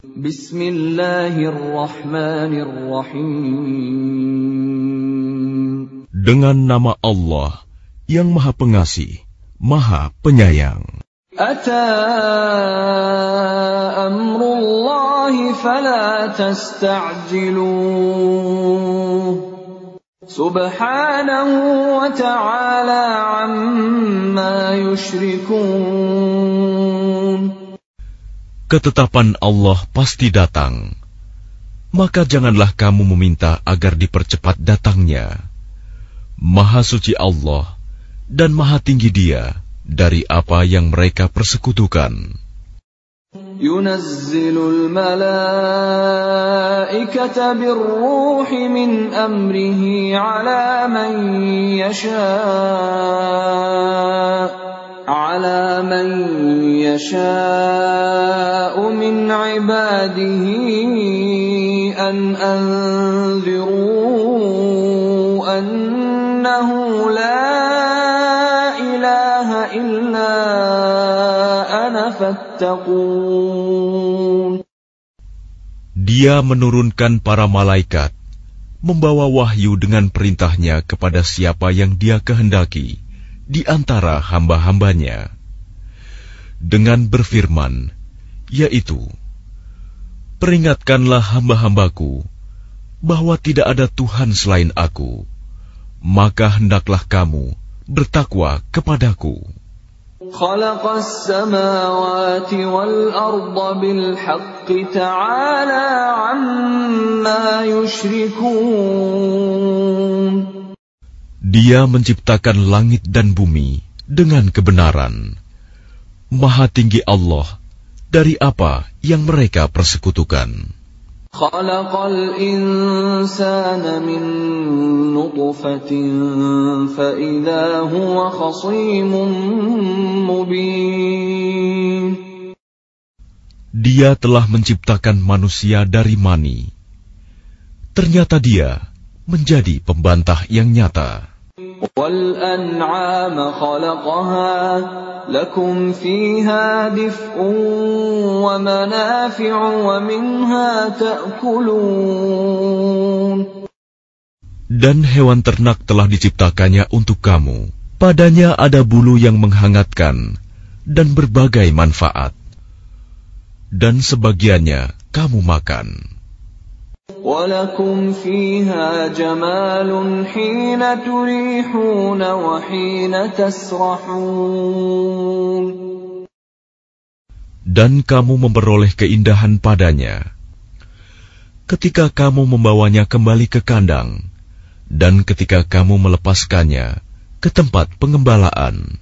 Bismillahirrahmanirrahim. Dengan nama Allah yang Maha Pengasih, Maha Penyayang. Ata amrullahi fala tasta'jiluh. Subhanahu wa ta'ala amma yushrikun Ketetapan Allah pasti datang. Maka janganlah kamu meminta agar dipercepat datangnya. Maha suci Allah dan maha tinggi dia dari apa yang mereka persekutukan. ينزل الملائكة بالروح من أمره على من يشاء على من يشاء من عباده أن أنذروا أنه لا إله إلا أنا فاتقون Dia menurunkan para malaikat, membawa wahyu dengan perintahnya kepada siapa yang dia kehendaki di antara hamba-hambanya dengan berfirman, yaitu, Peringatkanlah hamba-hambaku bahwa tidak ada Tuhan selain aku, maka hendaklah kamu bertakwa kepadaku. خلق السماوات والأرض بالحق تعالى عما يشركون Dia menciptakan langit dan bumi dengan kebenaran. Maha tinggi Allah dari apa yang mereka persekutukan. Dia telah menciptakan manusia dari mani. Ternyata dia menjadi pembantah yang nyata. والأنعام خلقها لكم فيها دفء ومنافع ومنها تأكلون Dan hewan ternak telah diciptakannya untuk kamu. Padanya ada bulu yang menghangatkan dan berbagai manfaat. Dan sebagiannya kamu makan. ولكم فيها جمال حين تريحون وحين تسرحون Dan kamu memperoleh keindahan padanya ketika kamu membawanya kembali ke kandang dan ketika kamu melepaskannya ke tempat pengembalaan.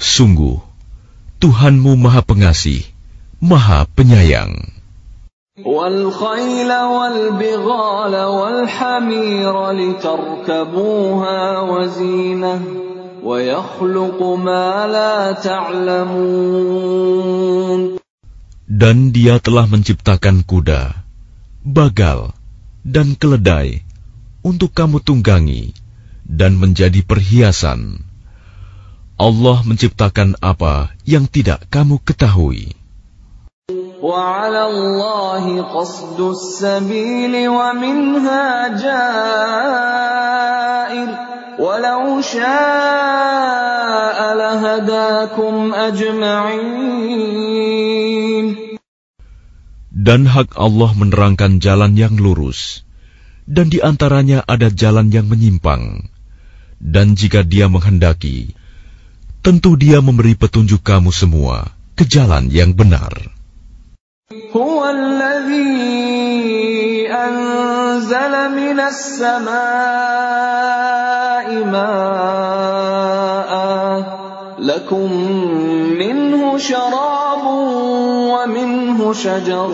Sungguh, Tuhanmu Maha Pengasih, Maha Penyayang. والخيل والبغال والحمير لتركبوها وزينة ويخلق ما لا تعلمون Dan dia telah menciptakan kuda, bagal, dan keledai untuk kamu tunggangi dan menjadi perhiasan. Allah menciptakan apa yang tidak kamu ketahui. وعلى الله قصد السبيل ومنها جائر ولو شاء لهداكم أجمعين Dan hak Allah menerangkan jalan yang lurus, dan di antaranya ada jalan yang menyimpang. Dan jika dia menghendaki, tentu dia memberi petunjuk kamu semua ke jalan yang benar. هو الذي أنزل من السماء ماء لكم منه شراب ومنه شجر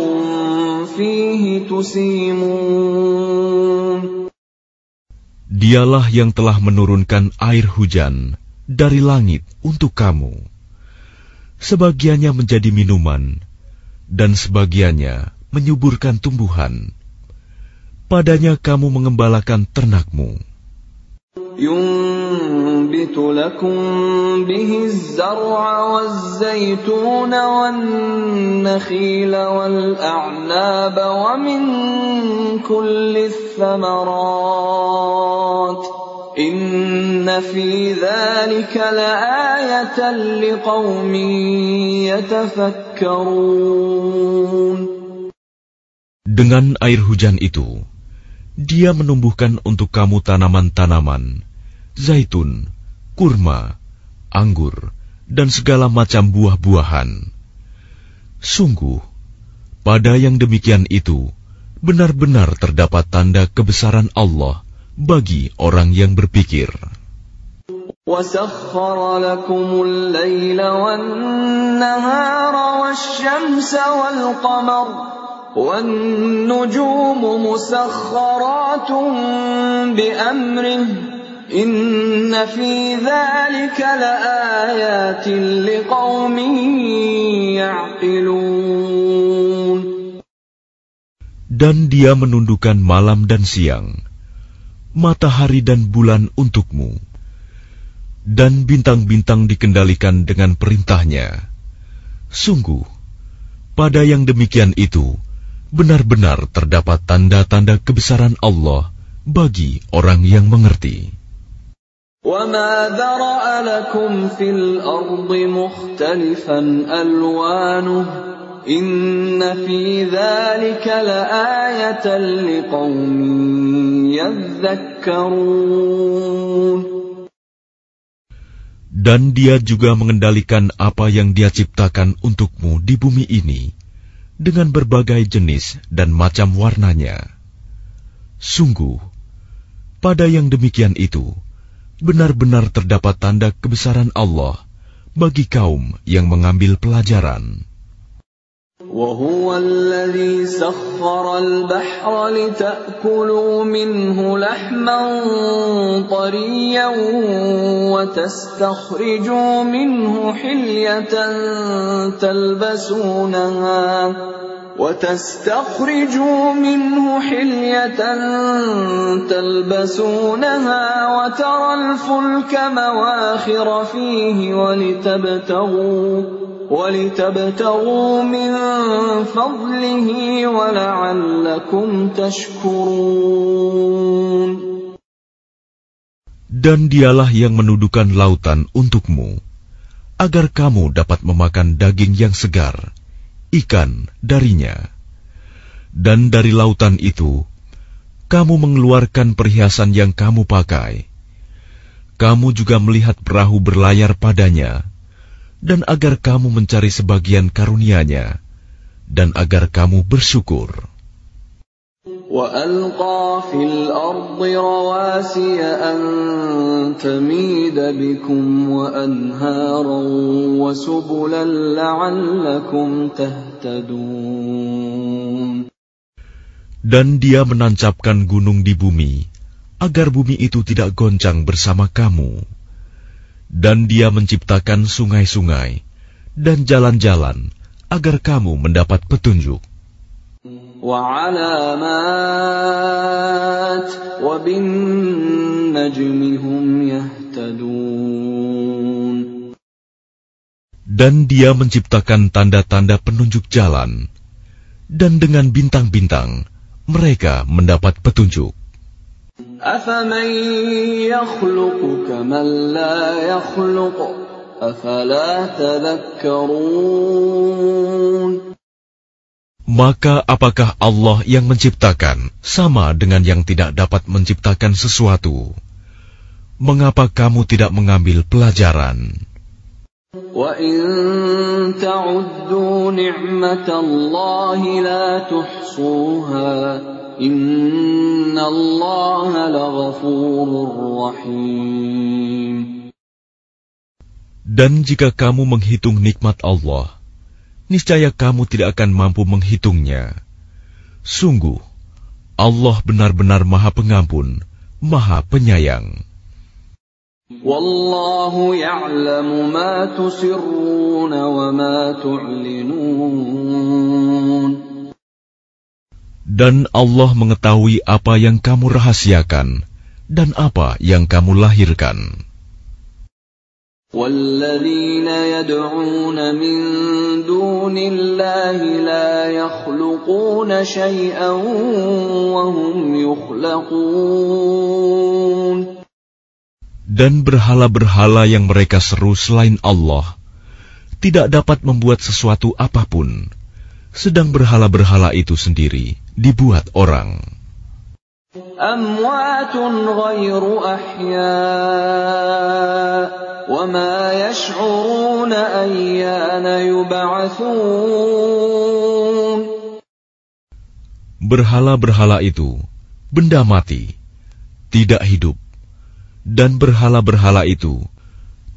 فيه تسيمون Dialah yang telah menurunkan air hujan dari langit untuk kamu. Sebagiannya menjadi minuman, dan sebagiannya menyuburkan tumbuhan. Padanya kamu mengembalakan ternakmu. ينبت لكم به الزرع والزيتون والنخيل والأعناب ومن كل الثمرات Inna fi dhalika laayatan liqawmi yatafakkarun. Dengan air hujan itu, dia menumbuhkan untuk kamu tanaman-tanaman, zaitun, kurma, anggur, dan segala macam buah-buahan. Sungguh, pada yang demikian itu, benar-benar terdapat tanda kebesaran Allah – bagi orang yang berpikir. وسخر لكم الليل والنهار والشمس والقمر والنجوم مسخرات بأمره إن في ذلك لآيات لقوم يعقلون Dan dia menundukkan malam dan siang, matahari dan bulan untukmu, dan bintang-bintang dikendalikan dengan perintahnya. Sungguh, pada yang demikian itu, benar-benar terdapat tanda-tanda kebesaran Allah bagi orang yang mengerti. وما ذرأ لكم في الأرض مختلفا ألوانه dan dia juga mengendalikan apa yang dia ciptakan untukmu di bumi ini dengan berbagai jenis dan macam warnanya. Sungguh, pada yang demikian itu, benar-benar terdapat tanda kebesaran Allah bagi kaum yang mengambil pelajaran. وهو الذي سخر البحر لتأكلوا منه لحما طريا وتستخرجوا منه حلية تلبسونها وتستخرجوا منه حلية تلبسونها وترى الفلك مواخر فيه ولتبتغوا ولتبتغوا من فضله ولعلكم تشكرون Dan dialah yang menuduhkan lautan untukmu, agar kamu dapat memakan daging yang segar, ikan darinya. Dan dari lautan itu, kamu mengeluarkan perhiasan yang kamu pakai. Kamu juga melihat perahu berlayar padanya, dan agar kamu mencari sebagian karunia-Nya, dan agar kamu bersyukur. وألقى في الأرض رواسي أن تميد بكم وأنهارا وسبلا لعلكم تهتدون Dan dia menancapkan gunung di bumi, agar bumi itu tidak goncang bersama kamu. dan Dia menciptakan sungai-sungai dan jalan-jalan agar kamu mendapat petunjuk. Dan dia menciptakan tanda-tanda penunjuk jalan, dan dengan bintang-bintang mereka mendapat petunjuk. أفمن يخلق كمن لا يخلق أفلا تذكرون Maka apakah Allah yang menciptakan sama dengan yang tidak dapat menciptakan sesuatu? Mengapa kamu tidak mengambil pelajaran? وَإِن تَعُدُّوا نِعْمَةَ اللَّهِ لَا تُحْصُوهَا dan jika kamu menghitung nikmat Allah, niscaya kamu tidak akan mampu menghitungnya. Sungguh, Allah benar-benar Maha Pengampun, Maha Penyayang. Wallahu ya'lamu ma tusirruna wa ma tu'linun. Dan Allah mengetahui apa yang kamu rahasiakan dan apa yang kamu lahirkan. والذين يدعون من دون الله لا يخلقون شيئا وهم يخلقون Dan berhala-berhala yang mereka seru selain Allah tidak dapat membuat sesuatu apapun, sedang berhala-berhala itu sendiri dibuat orang. أموات غير أحياء وما يشعرون أيان يبعثون Berhala-berhala itu benda mati, tidak hidup, dan berhala-berhala itu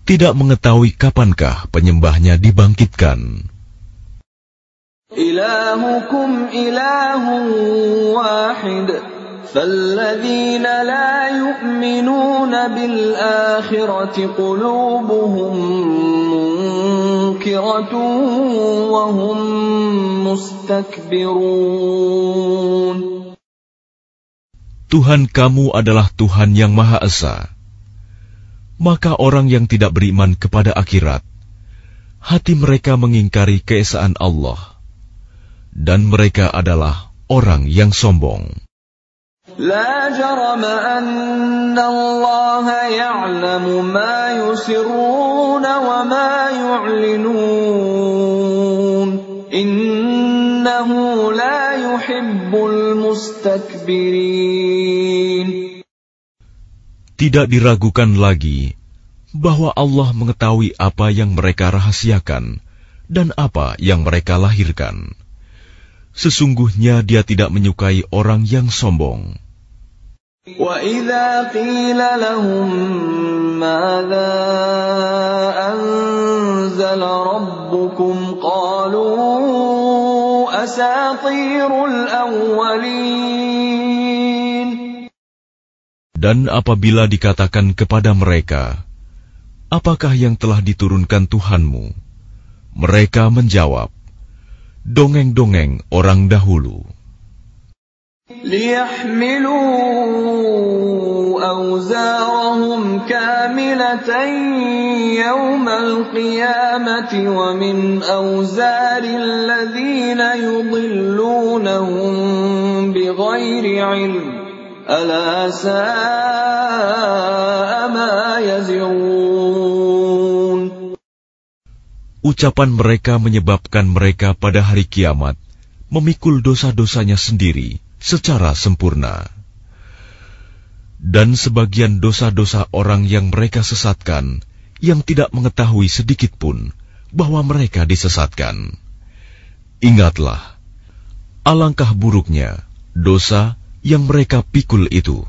tidak mengetahui kapankah penyembahnya dibangkitkan. إلهكم إله واحد فالذين لا يؤمنون بالآخرة قلوبهم منكرة وهم مستكبرون Tuhan kamu adalah Tuhan yang Maha Esa. Maka orang yang tidak beriman kepada akhirat, hati mereka mengingkari keesaan Allah, dan mereka adalah orang yang sombong. لا جرم أن الله يعلم ما يسرون وما يعلنون إنه لا يحب المستكبرين Tidak diragukan lagi bahwa Allah mengetahui apa yang mereka rahasiakan dan apa yang mereka lahirkan. Sesungguhnya Dia tidak menyukai orang yang sombong. وإذا قيل لهم ماذا أنزل ربكم قالوا أساطير الأولين Dan apabila dikatakan kepada mereka, "Apakah yang telah diturunkan Tuhanmu?" Mereka menjawab, "Dongeng-dongeng orang dahulu." ليحملوا أوزارهم كاملة يوم القيامة ومن أوزار الذين يضلونهم بغير علم ألا ساء ما يزرون Ucapan mereka menyebabkan mereka pada hari kiamat memikul dosa-dosanya sendiri secara sempurna. Dan sebagian dosa-dosa orang yang mereka sesatkan, yang tidak mengetahui sedikit pun bahwa mereka disesatkan. Ingatlah, alangkah buruknya dosa yang mereka pikul itu.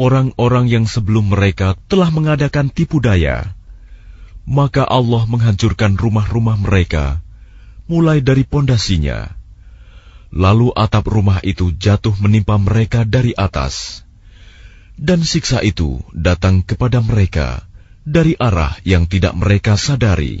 orang-orang yang sebelum mereka telah mengadakan tipu daya, maka Allah menghancurkan rumah-rumah mereka, mulai dari pondasinya. Lalu atap rumah itu jatuh menimpa mereka dari atas, dan siksa itu datang kepada mereka dari arah yang tidak mereka sadari.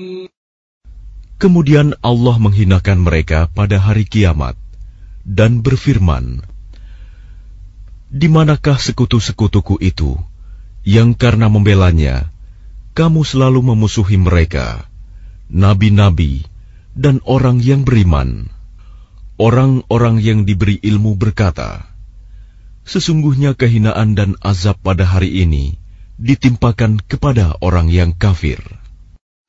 Kemudian Allah menghinakan mereka pada hari kiamat dan berfirman, Di manakah sekutu-sekutuku itu yang karena membelanya kamu selalu memusuhi mereka, nabi-nabi dan orang yang beriman? Orang-orang yang diberi ilmu berkata, Sesungguhnya kehinaan dan azab pada hari ini ditimpakan kepada orang yang kafir.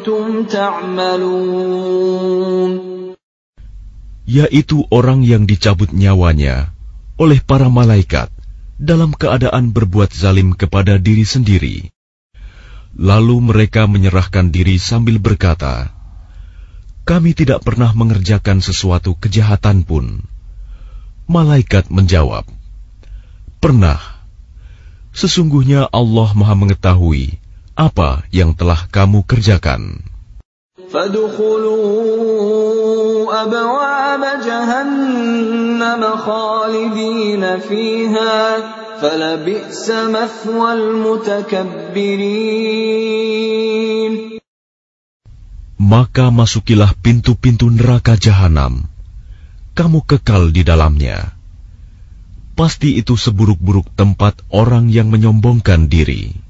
kuntum ta'malun yaitu orang yang dicabut nyawanya oleh para malaikat dalam keadaan berbuat zalim kepada diri sendiri. Lalu mereka menyerahkan diri sambil berkata, "Kami tidak pernah mengerjakan sesuatu kejahatan pun." Malaikat menjawab, "Pernah. Sesungguhnya Allah Maha Mengetahui." apa yang telah kamu kerjakan. Maka masukilah pintu-pintu neraka jahanam. Kamu kekal di dalamnya. Pasti itu seburuk-buruk tempat orang yang menyombongkan diri.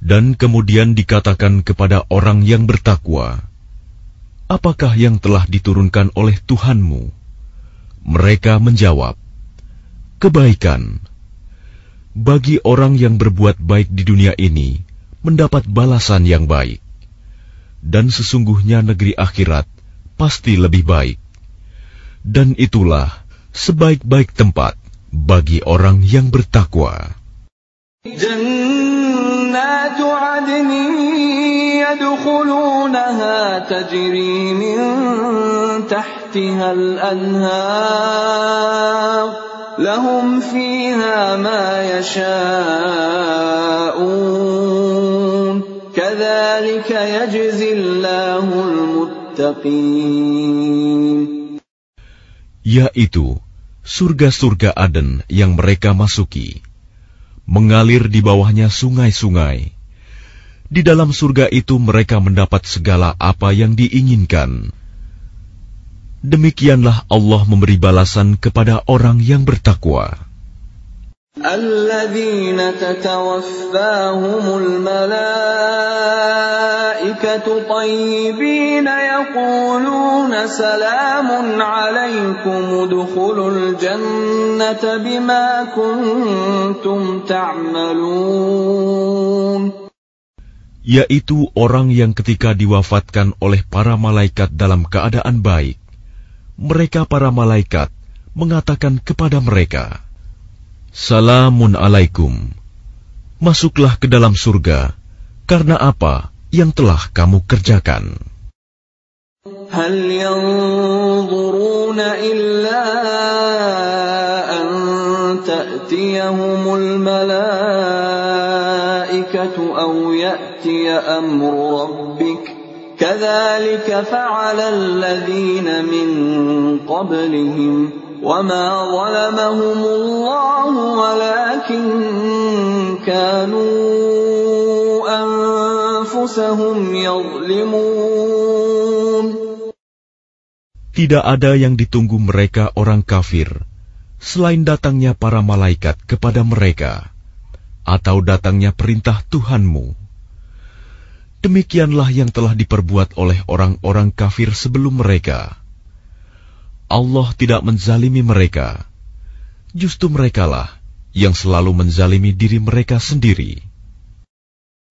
dan kemudian dikatakan kepada orang yang bertakwa, "Apakah yang telah diturunkan oleh Tuhanmu?" Mereka menjawab, "Kebaikan." Bagi orang yang berbuat baik di dunia ini, mendapat balasan yang baik, dan sesungguhnya negeri akhirat pasti lebih baik, dan itulah sebaik-baik tempat bagi orang yang bertakwa. Jangan يدخلونها تجري من تحتها الأنهار لهم فيها ما يشاءون كذلك يجزي الله المتقين yaitu surga-surga Aden yang mereka masuki. Mengalir di bawahnya sungai-sungai. Di dalam surga itu mereka mendapat segala apa yang diinginkan. Demikianlah Allah memberi balasan kepada orang yang bertakwa. الذين تتوفاهم الملائكة طيبين يقولون سلام عليكم ادخلوا الجنة بما كنتم تعملون Yaitu orang yang ketika diwafatkan oleh para malaikat dalam keadaan baik, mereka para malaikat mengatakan kepada mereka, Salamun alaikum. Masuklah ke dalam surga karena apa yang telah kamu kerjakan. هل ينظرون إلا أن تأتيهم الملائكة أو يأتي أمر ربك كذلك فعل الذين من قبلهم وما ظلمهم الله ولكن كانوا أنفسهم يظلمون Tidak ada yang ditunggu mereka orang kafir selain datangnya para malaikat kepada mereka atau datangnya perintah Tuhanmu. Demikianlah yang telah diperbuat oleh orang-orang kafir sebelum mereka. Allah tidak menzalimi mereka. Justru merekalah yang selalu menzalimi diri mereka sendiri.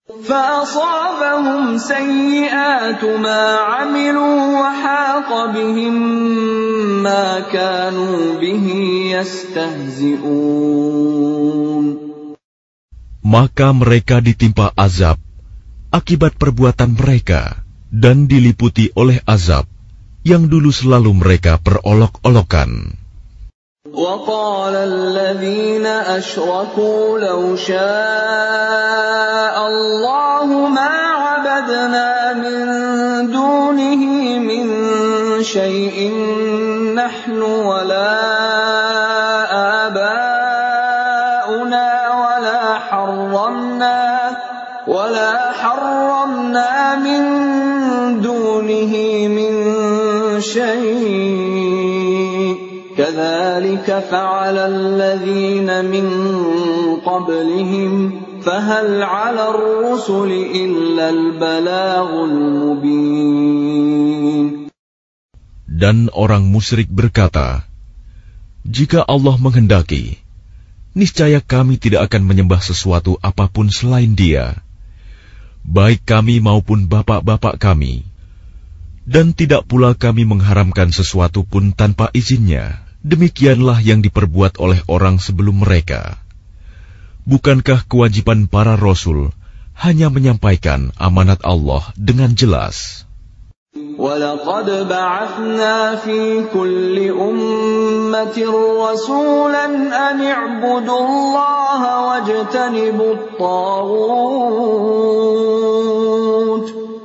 فأصابهم سيئات ما عملوا وحاق بهم ما كانوا به يستهزئون Maka mereka ditimpa azab akibat perbuatan mereka dan diliputi oleh azab yang dulu selalu mereka perolok-olokan. وقال الذين أشركوا لو شاء الله ما عبدنا من دونه من شيء نحن ولا شيء كذلك فعل الذين من قبلهم فهل على الرسل إلا البلاغ المبين Dan orang musyrik berkata, Jika Allah menghendaki, niscaya kami tidak akan menyembah sesuatu apapun selain dia, baik kami maupun bapak-bapak kami, dan tidak pula kami mengharamkan sesuatu pun tanpa izinnya. Demikianlah yang diperbuat oleh orang sebelum mereka. Bukankah kewajiban para rasul hanya menyampaikan amanat Allah dengan jelas? ولقد بعثنا في كل أمة رسولا أن اعبدوا الله واجتنبوا الطاغوت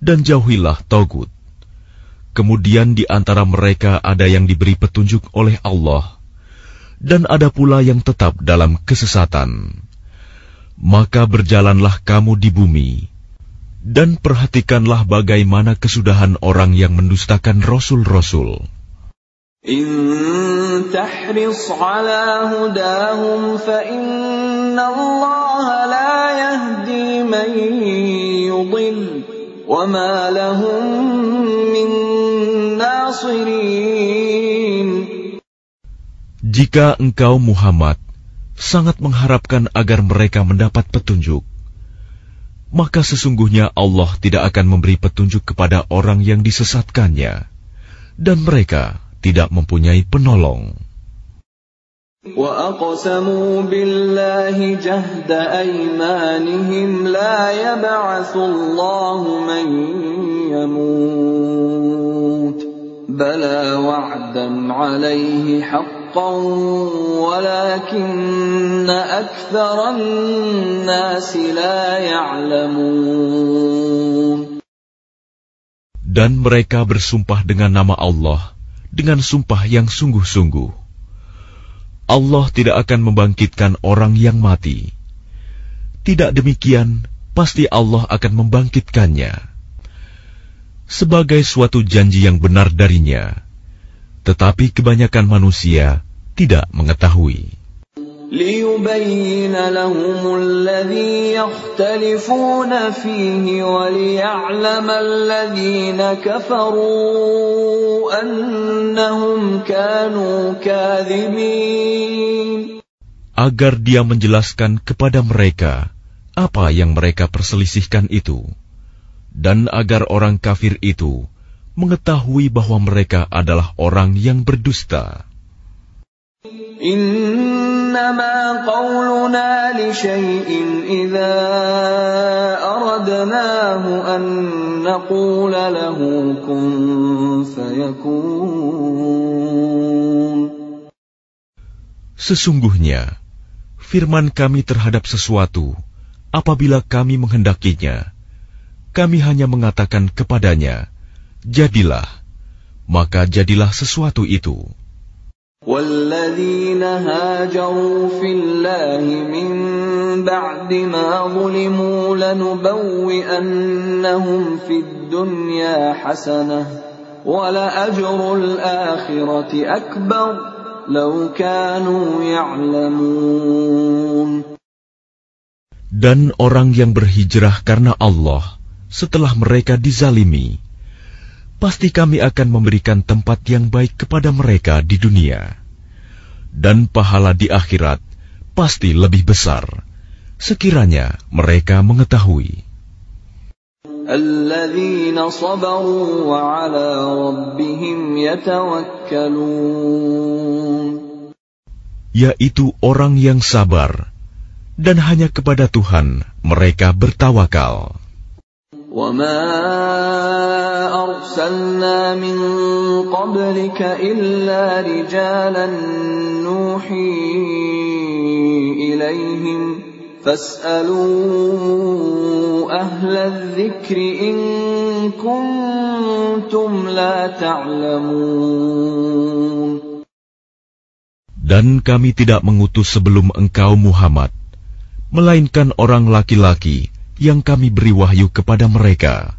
dan jauhilah Togut. Kemudian di antara mereka ada yang diberi petunjuk oleh Allah, dan ada pula yang tetap dalam kesesatan. Maka berjalanlah kamu di bumi, dan perhatikanlah bagaimana kesudahan orang yang mendustakan rasul-rasul. In ala fa inna Allah la yahdi. وما لهم من ناصرين Jika engkau Muhammad sangat mengharapkan agar mereka mendapat petunjuk, maka sesungguhnya Allah tidak akan memberi petunjuk kepada orang yang disesatkannya, dan mereka tidak mempunyai penolong. وأقسموا بالله جهد أيمانهم لا يبعث الله من يموت بلى وعدا عليه حقا ولكن أكثر الناس لا يعلمون Dan mereka bersumpah dengan nama Allah dengan sumpah yang sungguh-sungguh. Allah tidak akan membangkitkan orang yang mati. Tidak demikian, pasti Allah akan membangkitkannya sebagai suatu janji yang benar darinya. Tetapi kebanyakan manusia tidak mengetahui. ليبين لهم الذي يختلفون فيه وليعلم الذين كفروا أنهم كانوا كاذبين Agar dia menjelaskan kepada mereka apa yang mereka perselisihkan itu, dan agar orang kafir itu mengetahui bahwa mereka adalah orang yang berdusta. Sesungguhnya, firman kami terhadap sesuatu, apabila kami menghendakinya, kami hanya mengatakan kepadanya, jadilah, maka jadilah sesuatu itu. والذين هاجروا في الله من بعد ما ظلموا لنبوئنهم في الدنيا حسنة ولأجر الآخرة أكبر لو كانوا يعلمون Dan orang yang berhijrah karena Allah setelah mereka dizalimi, pasti kami akan memberikan tempat yang baik kepada mereka di dunia. Dan pahala di akhirat pasti lebih besar, sekiranya mereka mengetahui. Yaitu orang yang sabar, dan hanya kepada Tuhan mereka bertawakal. وما أرسلنا من قبلك إلا رجالا نوحي إليهم فاسألوا أهل الذكر إن كنتم لا تعلمون Dan kami tidak mengutus sebelum engkau Muhammad, melainkan orang laki-laki yang kami beri wahyu kepada mereka.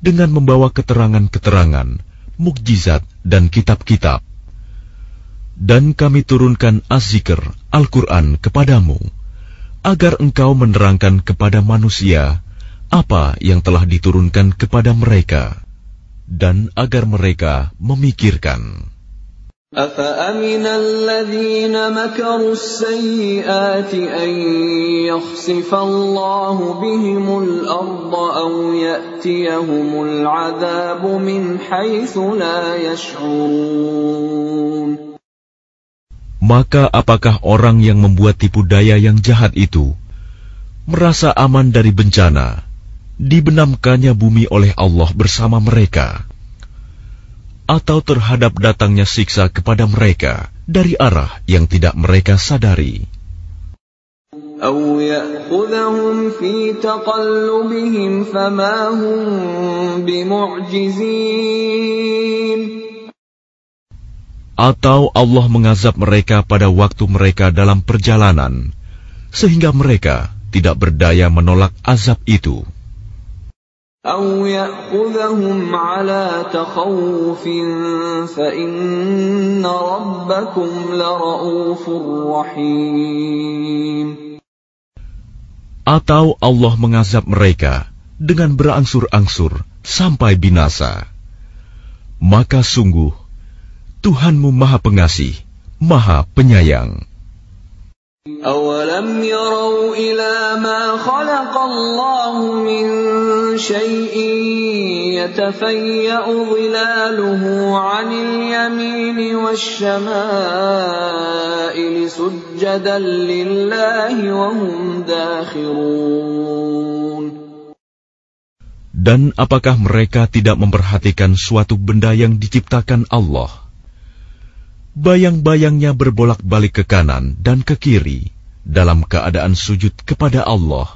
dengan membawa keterangan-keterangan, mukjizat, dan kitab-kitab. Dan kami turunkan Az-Zikr, Al-Quran kepadamu, agar engkau menerangkan kepada manusia apa yang telah diturunkan kepada mereka, dan agar mereka memikirkan. أفأمن الذين مكروا السيئات أن يخسف الله بهم الأرض أو يأتيهم العذاب من حيث لا يشعرون Maka apakah orang yang membuat tipu daya yang jahat itu merasa aman dari bencana, dibenamkannya bumi oleh Allah bersama mereka? atau terhadap datangnya siksa kepada mereka dari arah yang tidak mereka sadari. Atau Allah mengazab mereka pada waktu mereka dalam perjalanan, sehingga mereka tidak berdaya menolak azab itu. أو يأخذهم على تخوف فإن ربكم لرؤوف رحيم Atau Allah mengazab mereka dengan berangsur-angsur sampai binasa. Maka sungguh, Tuhanmu Maha Pengasih, Maha Penyayang. أولم يروا إلى ما خلق الله من شيء يتفيأ ظلاله عن اليمين والشمائل سجدا لله وهم داخرون Dan apakah mereka tidak memperhatikan suatu benda yang diciptakan Allah? bayang-bayangnya berbolak-balik ke kanan dan ke kiri dalam keadaan sujud kepada Allah,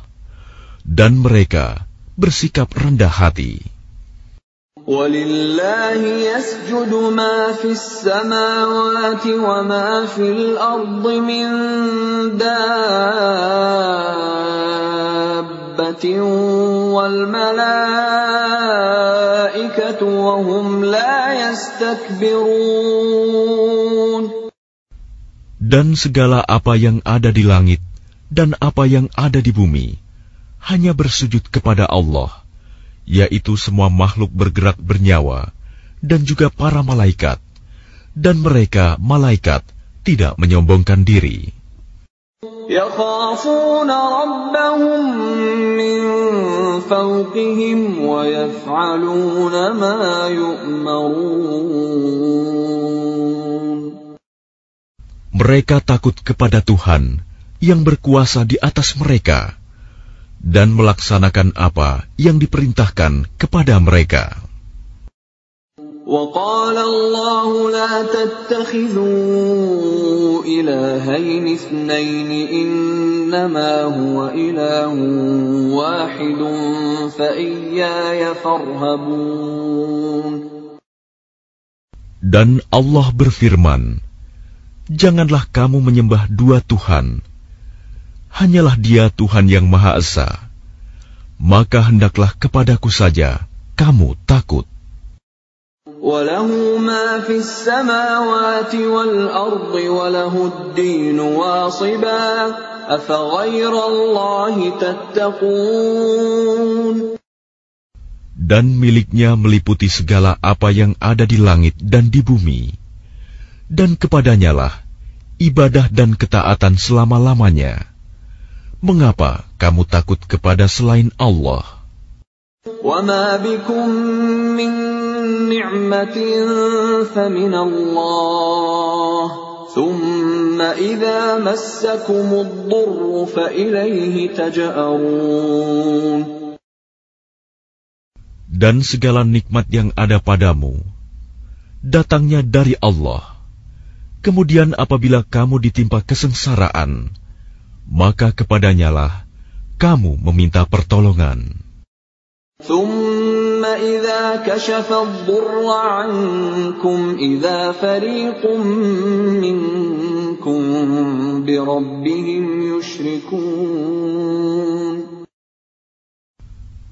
dan mereka bersikap rendah hati. ولله يسجد ما في السماوات وما في الأرض من دابة والملائكة وهم لا يستكبرون Dan segala apa yang ada di langit dan apa yang ada di bumi hanya bersujud kepada Allah, yaitu semua makhluk bergerak bernyawa dan juga para malaikat, dan mereka malaikat tidak menyombongkan diri. يخافون ربهم من فوقهم ويفعلون ما يؤمرون Mereka takut kepada Tuhan yang berkuasa di atas mereka dan melaksanakan apa yang diperintahkan kepada mereka. وقال الله لا تتخذوا إلهين اثنين إنما هو إله واحد فإياي فارهبون Dan Allah berfirman, Janganlah kamu menyembah dua Tuhan. Hanyalah dia Tuhan yang Maha Esa. Maka hendaklah kepadaku saja kamu takut. وله ما في السماوات والأرض وله الدين واصبا أفغير الله تتقون Dan miliknya meliputi segala apa yang ada di langit dan di bumi. Dan kepadanyalah ibadah dan ketaatan selama-lamanya. Mengapa kamu takut kepada selain Allah? وما بكم من نعمة فمن الله ثم إذا مسكم الضر فإليه تجأرون Dan segala nikmat yang ada padamu, datangnya dari Allah. Kemudian apabila kamu ditimpa kesengsaraan, maka kepadanyalah kamu meminta pertolongan. ثم إذا كشف الضر عنكم إذا فريق منكم بربهم يشركون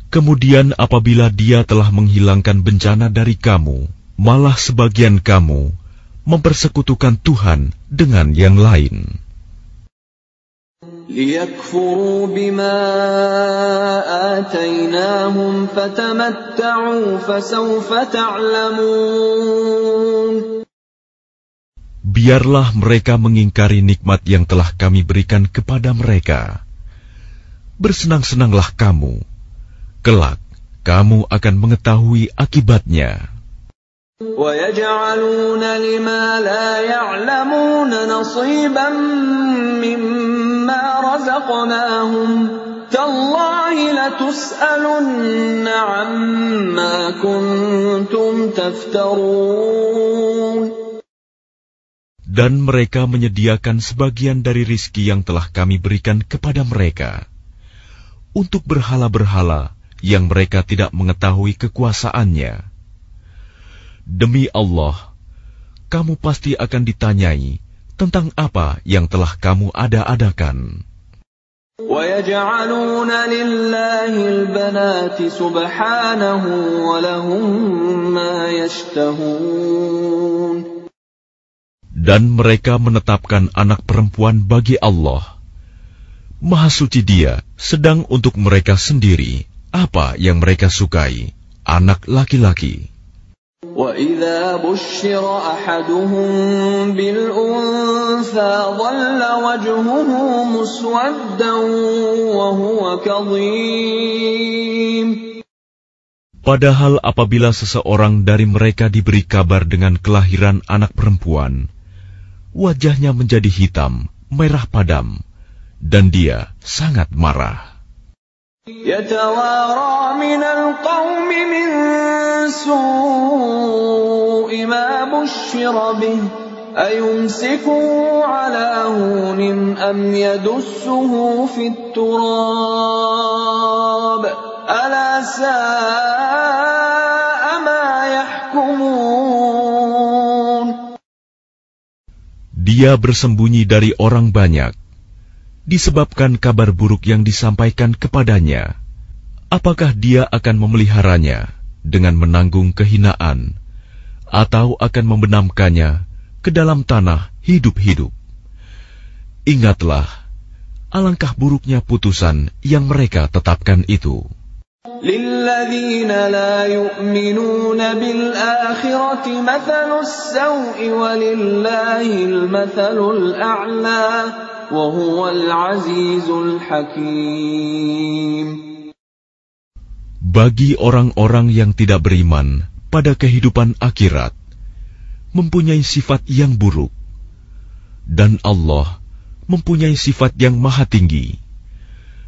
Kemudian apabila dia telah menghilangkan bencana dari kamu, malah sebagian kamu mempersekutukan Tuhan dengan yang lain. ليكفروا بما آتيناهم فتمتعوا فسوف تعلمون Biarlah mereka mengingkari nikmat yang telah kami berikan kepada mereka. Bersenang-senanglah kamu. Kelak, kamu akan mengetahui akibatnya. ويجعلون لما لا يعلمون نصيبا مما رزقناهم تالله لتسألن عما كنتم تفترون Dan mereka menyediakan sebagian dari rizki yang telah kami berikan kepada mereka untuk berhala-berhala yang mereka tidak mengetahui kekuasaannya. Demi Allah, kamu pasti akan ditanyai tentang apa yang telah kamu ada-adakan. ويجعلون لله البنات سبحانه ولهم ما يشتهون Dan mereka menetapkan anak perempuan bagi Allah. Maha suci dia, sedang untuk mereka sendiri, apa yang mereka sukai, anak laki-laki. وإذا بشر أحدهم بالأنثى ظل وجهه مسودا وهو كظيم Padahal apabila seseorang dari mereka diberi kabar dengan kelahiran anak perempuan, wajahnya menjadi hitam, merah padam, dan dia sangat marah. يتوارى من القوم من سوء ما بشر به أيمسكه على هون أم يدسه في التراب ألا ساء ما يحكمون Dia bersembunyi dari orang banyak, disebabkan kabar buruk yang disampaikan kepadanya. Apakah dia akan memeliharanya dengan menanggung kehinaan, atau akan membenamkannya ke dalam tanah hidup-hidup? Ingatlah, alangkah buruknya putusan yang mereka tetapkan itu. للذين لا يؤمنون بالآخرة مثل السوء ولله المثل الأعلى وهو العزيز الحكيم Bagi orang-orang yang tidak beriman pada kehidupan akhirat, mempunyai sifat yang buruk, Dan Allah mempunyai sifat yang maha tinggi,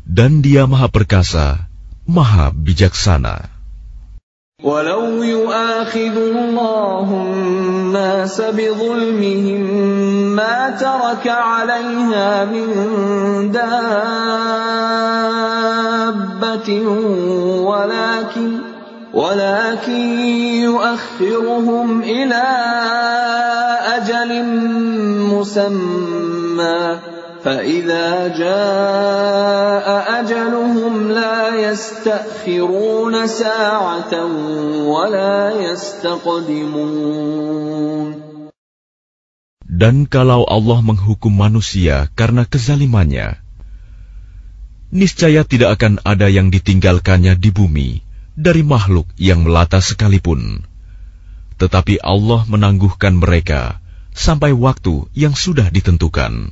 dan Dia maha perkasa, maha bijaksana. ولو يؤاخذ الله الناس بظلمهم ما ترك عليها من دابة ولكن ولكن يؤخرهم إلى أجل مسمى فإذا جاء أجلهم لا يستأخرون ساعة ولا يستقدمون Dan kalau Allah menghukum manusia karena kezalimannya, niscaya tidak akan ada yang ditinggalkannya di bumi dari makhluk yang melata sekalipun. Tetapi Allah menangguhkan mereka sampai waktu yang sudah ditentukan.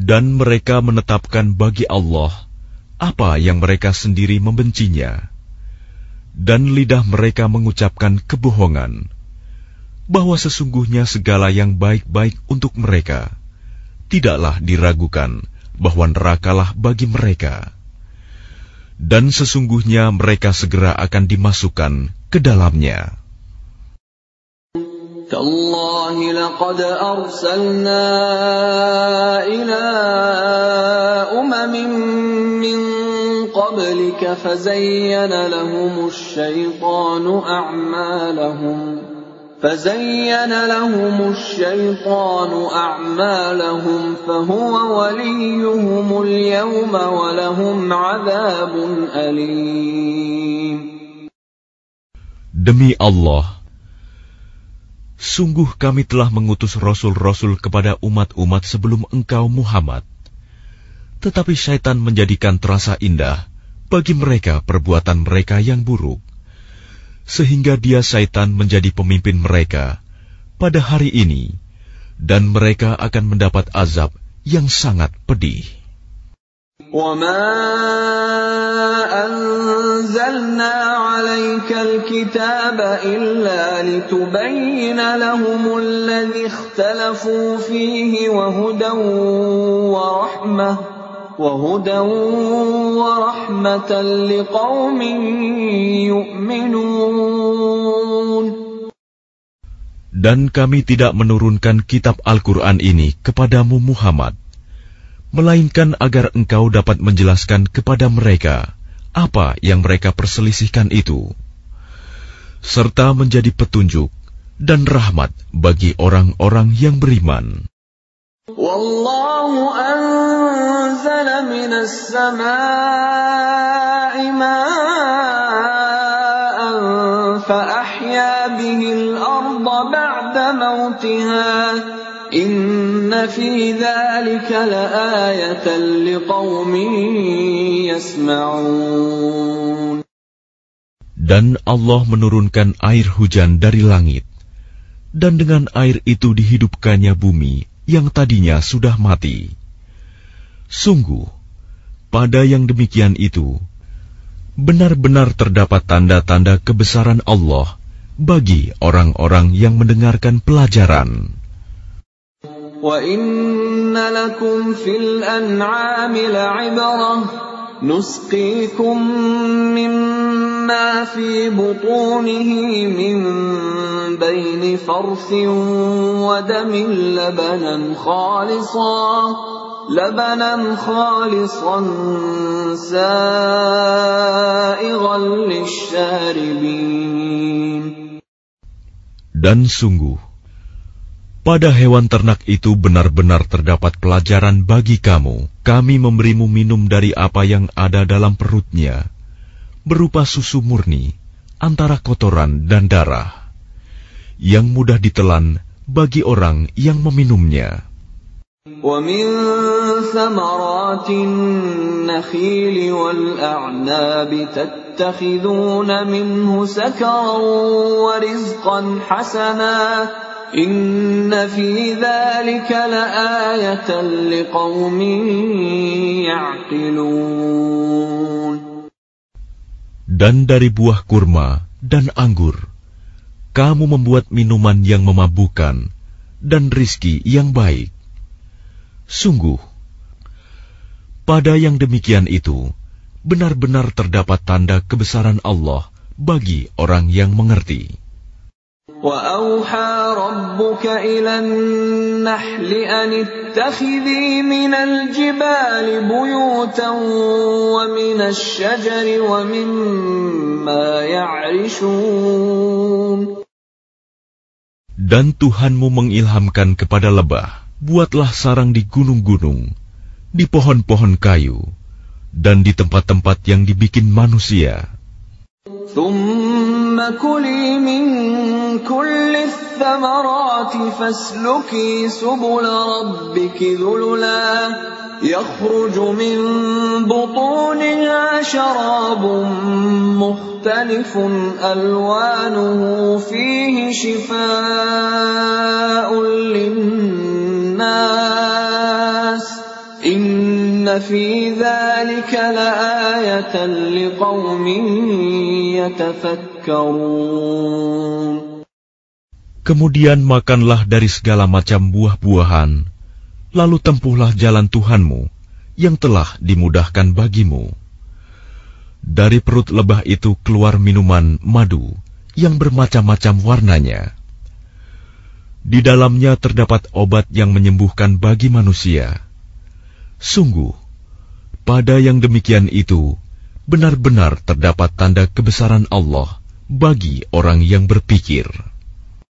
dan mereka menetapkan bagi Allah apa yang mereka sendiri membencinya, dan lidah mereka mengucapkan kebohongan bahwa sesungguhnya segala yang baik-baik untuk mereka tidaklah diragukan bahwa nerakalah bagi mereka, dan sesungguhnya mereka segera akan dimasukkan ke dalamnya. تالله لقد أرسلنا إلى أمم من قبلك فزين لهم الشيطان أعمالهم فزين لهم الشيطان أعمالهم فهو وليهم اليوم ولهم عذاب أليم. Demi Allah, Sungguh kami telah mengutus rasul-rasul kepada umat-umat sebelum engkau Muhammad. Tetapi syaitan menjadikan terasa indah bagi mereka perbuatan mereka yang buruk. Sehingga dia syaitan menjadi pemimpin mereka pada hari ini, dan mereka akan mendapat azab yang sangat pedih. وما أنزلنا عليك الكتاب إلا لتبين لهم الذي اختلفوا فيه وهدى ورحمة وهدى ورحمة لقوم يؤمنون Dan kami tidak menurunkan kitab Al-Quran ini kepadamu Muhammad, melainkan agar engkau dapat menjelaskan kepada mereka apa yang mereka perselisihkan itu, serta menjadi petunjuk dan rahmat bagi orang-orang yang beriman. Wallahu anzala minas samai ma'an fa ahya bihi al-ardha ba'da mautiha Dan Allah menurunkan air hujan dari langit, dan dengan air itu dihidupkannya bumi yang tadinya sudah mati. Sungguh, pada yang demikian itu, benar-benar terdapat tanda-tanda kebesaran Allah bagi orang-orang yang mendengarkan pelajaran. وَإِنَّ لَكُمْ فِي الْأَنْعَامِ لَعِبْرَةً نُسْقِيكُم مِّمَّا فِي بُطُونِهِ مِن بَيْنِ فَرْثٍ وَدَمٍ لَّبَنًا خَالِصًا لبنا خالصا سائغا للشاربين. Dan sungguh, pada hewan ternak itu benar-benar terdapat pelajaran bagi kamu. Kami memberimu minum dari apa yang ada dalam perutnya, berupa susu murni, antara kotoran dan darah, yang mudah ditelan bagi orang yang meminumnya. ومن ثمرات النخيل والأعناب تتخذون منه سكرا ورزقا حسنا dan dari buah kurma dan anggur, kamu membuat minuman yang memabukkan dan rizki yang baik. Sungguh, pada yang demikian itu, benar-benar terdapat tanda kebesaran Allah bagi orang yang mengerti. Wa ربك إلى النحل أن اتخذي من الجبال بيوتا ومن الشجر ومما يعرشون Dan Tuhanmu mengilhamkan kepada lebah buatlah sarang di gunung-gunung, di pohon-pohon kayu, dan di tempat-tempat yang dibikin manusia. ثم كلي من كل الثمرات فاسلكي سبل ربك ذللا. يخرج من بطونها شراب مختلف ألوانه فيه شفاء للناس. إن Kemudian makanlah dari segala macam buah-buahan, lalu tempuhlah jalan Tuhanmu yang telah dimudahkan bagimu. Dari perut lebah itu keluar minuman madu yang bermacam-macam warnanya. Di dalamnya terdapat obat yang menyembuhkan bagi manusia Sungguh, pada yang demikian itu benar-benar terdapat tanda kebesaran Allah bagi orang yang berpikir.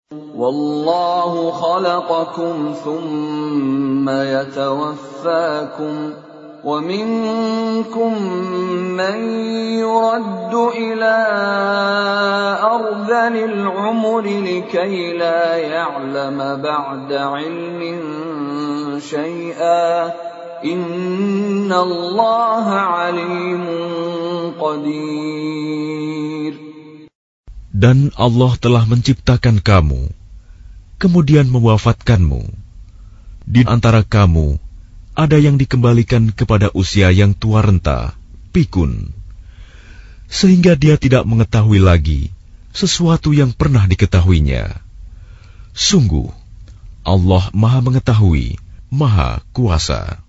Wallahu khalaqakum thumma yatawaffakum wa minkum man yuraddu ila ardhanil umri likay la ya'lama ba'da ilmin syai'a dan Allah telah menciptakan kamu, kemudian mewafatkanmu. Di antara kamu, ada yang dikembalikan kepada usia yang tua renta, pikun, sehingga dia tidak mengetahui lagi sesuatu yang pernah diketahuinya. Sungguh, Allah Maha Mengetahui, Maha Kuasa.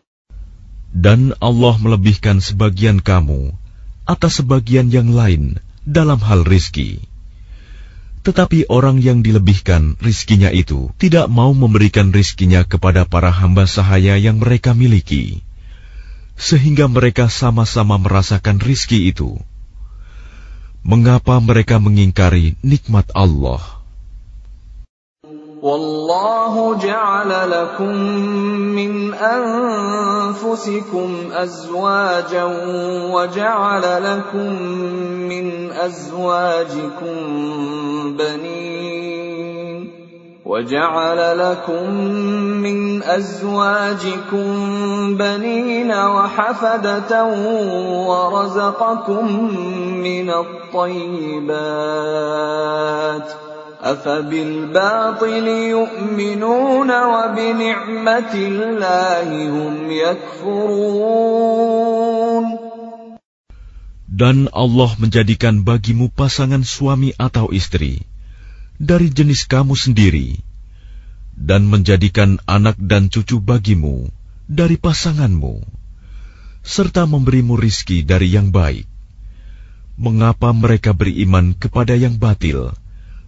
Dan Allah melebihkan sebagian kamu atas sebagian yang lain dalam hal rizki. Tetapi orang yang dilebihkan rizkinya itu tidak mau memberikan rizkinya kepada para hamba sahaya yang mereka miliki, sehingga mereka sama-sama merasakan rizki itu. Mengapa mereka mengingkari nikmat Allah? والله جعل لكم من أنفسكم أزواجا وجعل لكم من أزواجكم بنين وجعل لكم من أزواجكم بنين وحفدة ورزقكم من الطيبات ۖ أفبالباطل يؤمنون وبنعمة الله هم يكفرون Dan Allah menjadikan bagimu pasangan suami atau istri dari jenis kamu sendiri, dan menjadikan anak dan cucu bagimu dari pasanganmu, serta memberimu rizki dari yang baik. Mengapa mereka beriman kepada yang batil?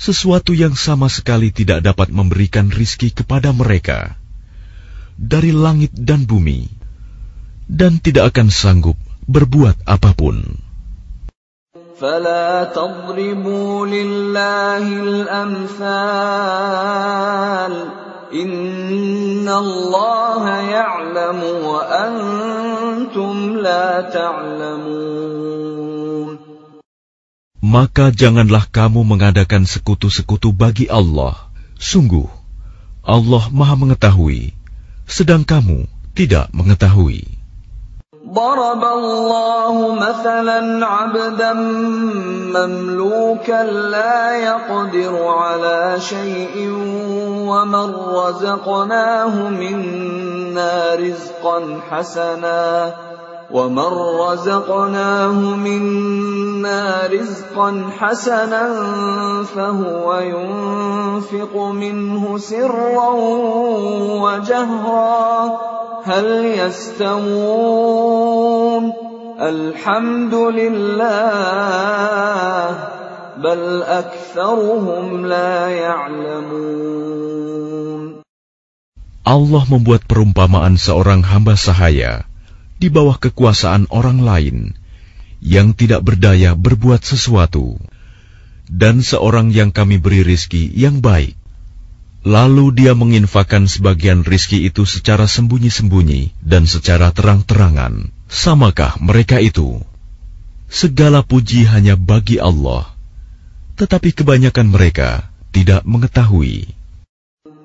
sesuatu yang sama sekali tidak dapat memberikan rizki kepada mereka dari langit dan bumi dan tidak akan sanggup berbuat apapun. فلا تضربوا لله الأمثال إن الله يعلم وأنتم لا تعلمون Maka janganlah kamu mengadakan sekutu-sekutu bagi Allah. Sungguh, Allah maha mengetahui, sedang kamu tidak mengetahui. ضرب الله مثلا عبدا مملوكا لا يقدر على شيء ومن رزقناه منا رزقا حسنا ومن رزقناه منا رزقا حسنا فهو ينفق منه سرا وجهرا هل يستوون؟ الحمد لله بل أكثرهم لا يعلمون. Allah membuat perumpamaan seorang hamba sahaya. Di bawah kekuasaan orang lain yang tidak berdaya berbuat sesuatu, dan seorang yang kami beri rizki yang baik. Lalu dia menginfakkan sebagian rizki itu secara sembunyi-sembunyi dan secara terang-terangan. Samakah mereka itu? Segala puji hanya bagi Allah, tetapi kebanyakan mereka tidak mengetahui.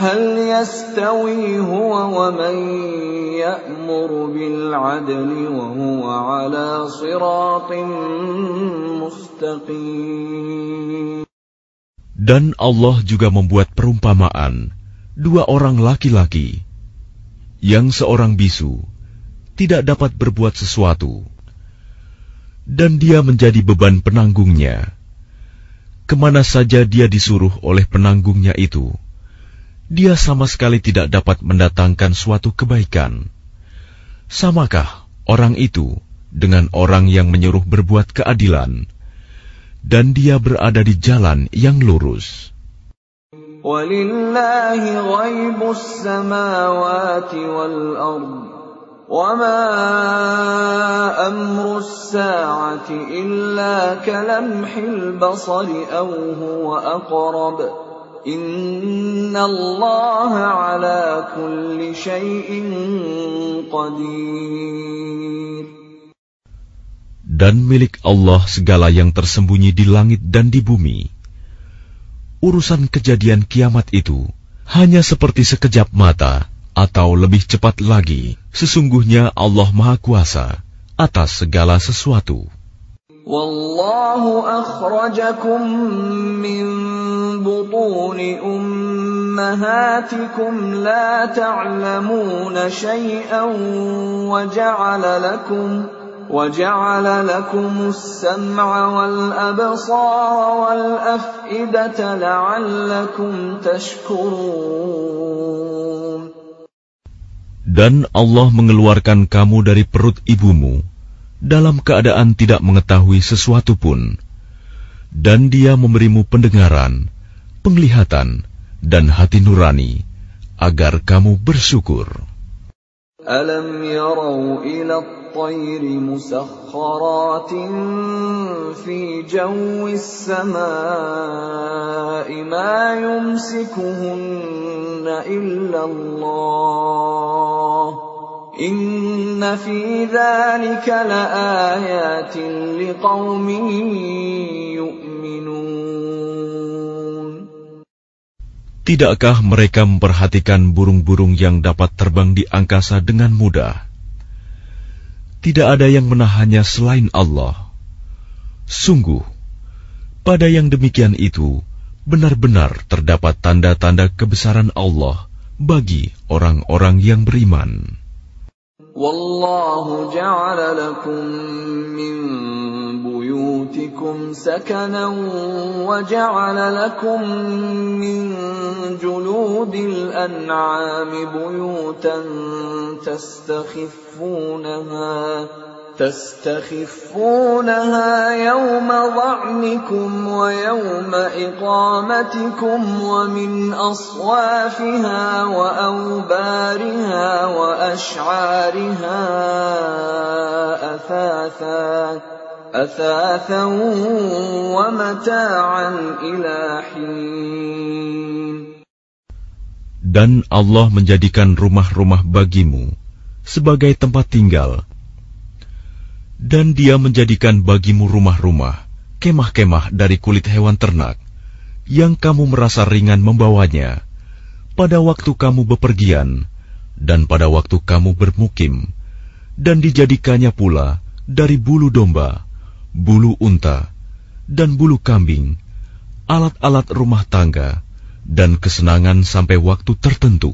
هل يستوي هو ومن يأمر بالعدل وهو على صراط مستقيم Dan Allah juga membuat perumpamaan dua orang laki-laki yang seorang bisu tidak dapat berbuat sesuatu dan dia menjadi beban penanggungnya. Kemana saja dia disuruh oleh penanggungnya itu, dia sama sekali tidak dapat mendatangkan suatu kebaikan. Samakah orang itu dengan orang yang menyuruh berbuat keadilan, dan dia berada di jalan yang lurus? ولله غيب السماوات والأرض وما أمر الساعة إلا كلمح البصر أو هو أقرب Innallaha ala kulli shay’in qadir. Dan milik Allah segala yang tersembunyi di langit dan di bumi. Urusan kejadian kiamat itu hanya seperti sekejap mata atau lebih cepat lagi. Sesungguhnya Allah Maha Kuasa atas segala sesuatu. والله أخرجكم من بطون أمهاتكم لا تعلمون شيئا وجعل لكم وجعل لكم السمع والأبصار والأفئدة لعلكم تشكرون Dan Allah mengeluarkan kamu dari perut ibumu dalam keadaan tidak mengetahui sesuatu pun, dan Dia memberimu pendengaran, penglihatan, dan hati nurani agar kamu bersyukur. ألم يروا إلى الطير مسخرات في جو السماء ما يمسكهن إلا الله Tidakkah mereka memperhatikan burung-burung yang dapat terbang di angkasa dengan mudah? Tidak ada yang menahannya selain Allah. Sungguh, pada yang demikian itu benar-benar terdapat tanda-tanda kebesaran Allah bagi orang-orang yang beriman. والله جعل لكم من بيوتكم سكنا وجعل لكم من جلود الأنعام بيوتا تستخفونها تستخفونها يوم ظعنكم ويوم إقامتكم ومن أصوافها وأوبارها وأشعارها أثاثا أثاثا ومتاعا إلى حين. Dan Allah menjadikan rumah-rumah bagimu sebagai tempat tinggal dan dia menjadikan bagimu rumah-rumah, kemah-kemah dari kulit hewan ternak, yang kamu merasa ringan membawanya, pada waktu kamu bepergian, dan pada waktu kamu bermukim, dan dijadikannya pula dari bulu domba, bulu unta, dan bulu kambing, alat-alat rumah tangga, dan kesenangan sampai waktu tertentu.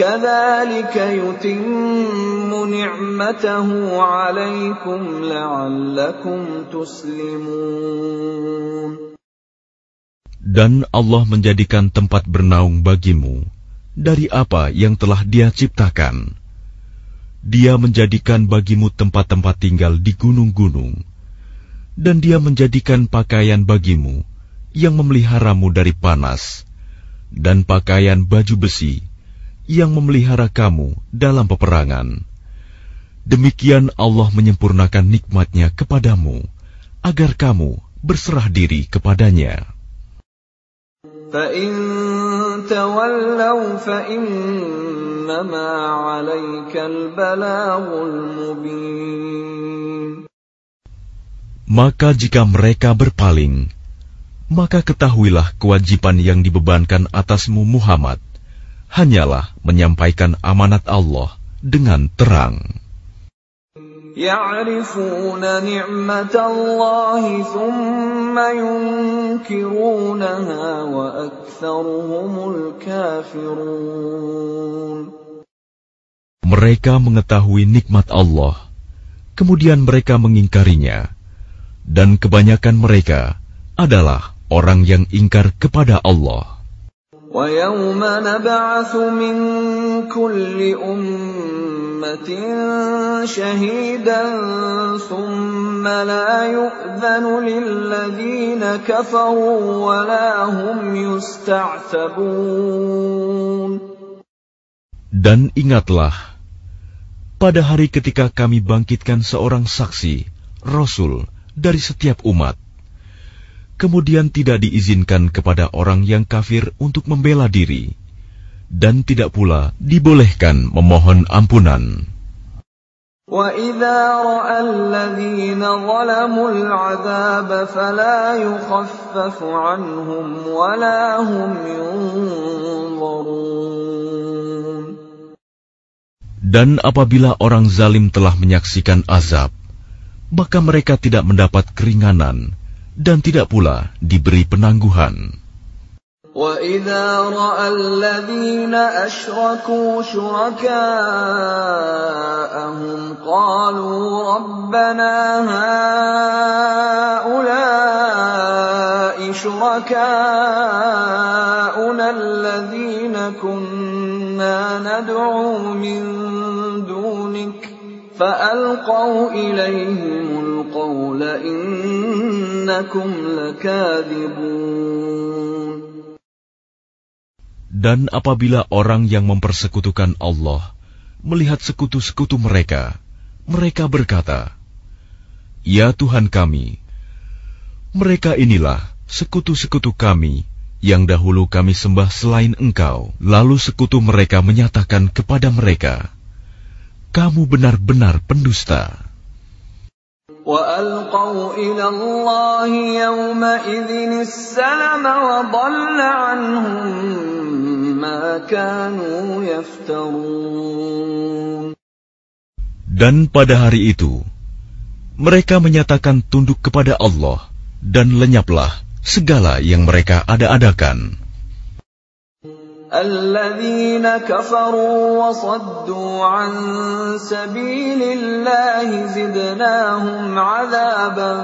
كذلك يتم نعمته عليكم لعلكم تسلمون Dan Allah menjadikan tempat bernaung bagimu dari apa yang telah Dia ciptakan. Dia menjadikan bagimu tempat-tempat tinggal di gunung-gunung, dan Dia menjadikan pakaian bagimu yang memeliharamu dari panas, dan pakaian baju besi yang memelihara kamu dalam peperangan. Demikian Allah menyempurnakan nikmatnya kepadamu, agar kamu berserah diri kepadanya. Maka jika mereka berpaling, maka ketahuilah kewajiban yang dibebankan atasmu Muhammad – hanyalah menyampaikan amanat Allah dengan terang. Mereka mengetahui nikmat Allah, kemudian mereka mengingkarinya, dan kebanyakan mereka adalah orang yang ingkar kepada Allah. ويوم نبعث من كل أمة شهيدا ثم لا يؤذن للذين كفروا ولا هم يستعتبون Dan ingatlah, pada hari ketika kami bangkitkan seorang saksi, Rasul, dari setiap umat, kemudian tidak diizinkan kepada orang yang kafir untuk membela diri, dan tidak pula dibolehkan memohon ampunan. وَإِذَا رَأَى الَّذِينَ ظَلَمُوا الْعَذَابَ فَلَا يُخَفَّفُ عَنْهُمْ وَلَا هُمْ يُنظَرُونَ Dan apabila orang zalim telah menyaksikan azab, maka mereka tidak mendapat keringanan, dan tidak pula diberi penangguhan. وَإِذَا رَأَى الَّذِينَ أَشْرَكُوا شُرَكَاءَهُمْ قَالُوا رَبَّنَا هَٰؤُلَاءِ شُرَكَاؤُنَا الَّذِينَ كُنَّا نَدْعُو مِن دُونِكَ فألقوا إليهم القول إنكم لكاذبون Dan apabila orang yang mempersekutukan Allah melihat sekutu-sekutu mereka, mereka berkata, Ya Tuhan kami, mereka inilah sekutu-sekutu kami yang dahulu kami sembah selain Engkau. Lalu sekutu mereka menyatakan kepada mereka, Kamu benar-benar pendusta. وألقوا إلى الله يومئذ السلم وضل عنهم ما كانوا يفترون Dan pada hari itu, mereka menyatakan tunduk kepada Allah dan lenyaplah segala yang mereka ada-adakan. الذين كفروا وصدوا عن سبيل الله زدناهم عذابا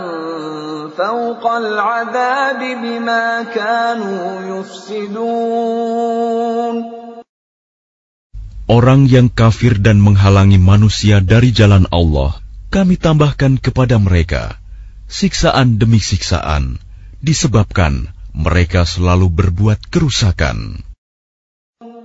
فوق العذاب بما كانوا يفسدون Orang yang kafir dan menghalangi manusia dari jalan Allah, kami tambahkan kepada mereka siksaan demi siksaan, disebabkan mereka selalu berbuat kerusakan.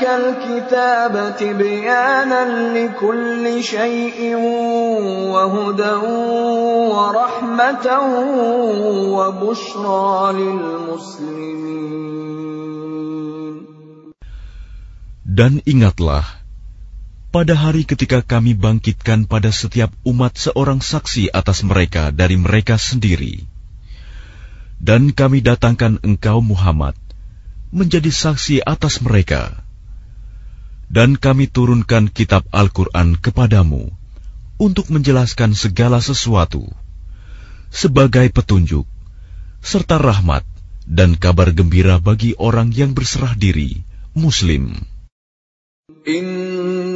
عليك الكتاب تبيانا لكل شيء وهدى ورحمة وبشرى للمسلمين Dan ingatlah, pada hari ketika kami bangkitkan pada setiap umat seorang saksi atas mereka dari mereka sendiri. Dan kami datangkan engkau Muhammad menjadi saksi atas mereka. Dan kami turunkan kitab Al-Quran kepadamu untuk menjelaskan segala sesuatu sebagai petunjuk, serta rahmat dan kabar gembira bagi orang yang berserah diri, Muslim.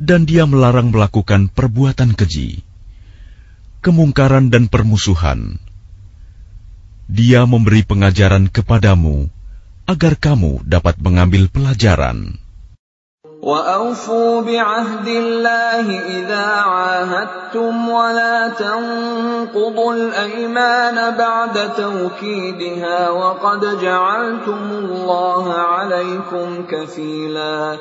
dan dia melarang melakukan perbuatan keji, kemungkaran dan permusuhan. Dia memberi pengajaran kepadamu agar kamu dapat mengambil pelajaran. وأوفوا بعهد الله إذا عاهدتم ولا تنقضوا الأيمان بعد توكيدها وقد جعلتم الله عليكم كفيلا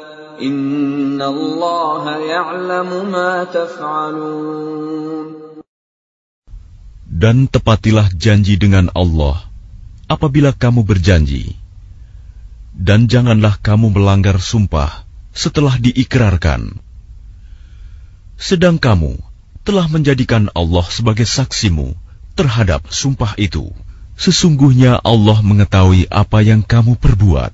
dan tepatilah janji dengan Allah apabila kamu berjanji. Dan janganlah kamu melanggar sumpah setelah diikrarkan. Sedang kamu telah menjadikan Allah sebagai saksimu terhadap sumpah itu. Sesungguhnya Allah mengetahui apa yang kamu perbuat.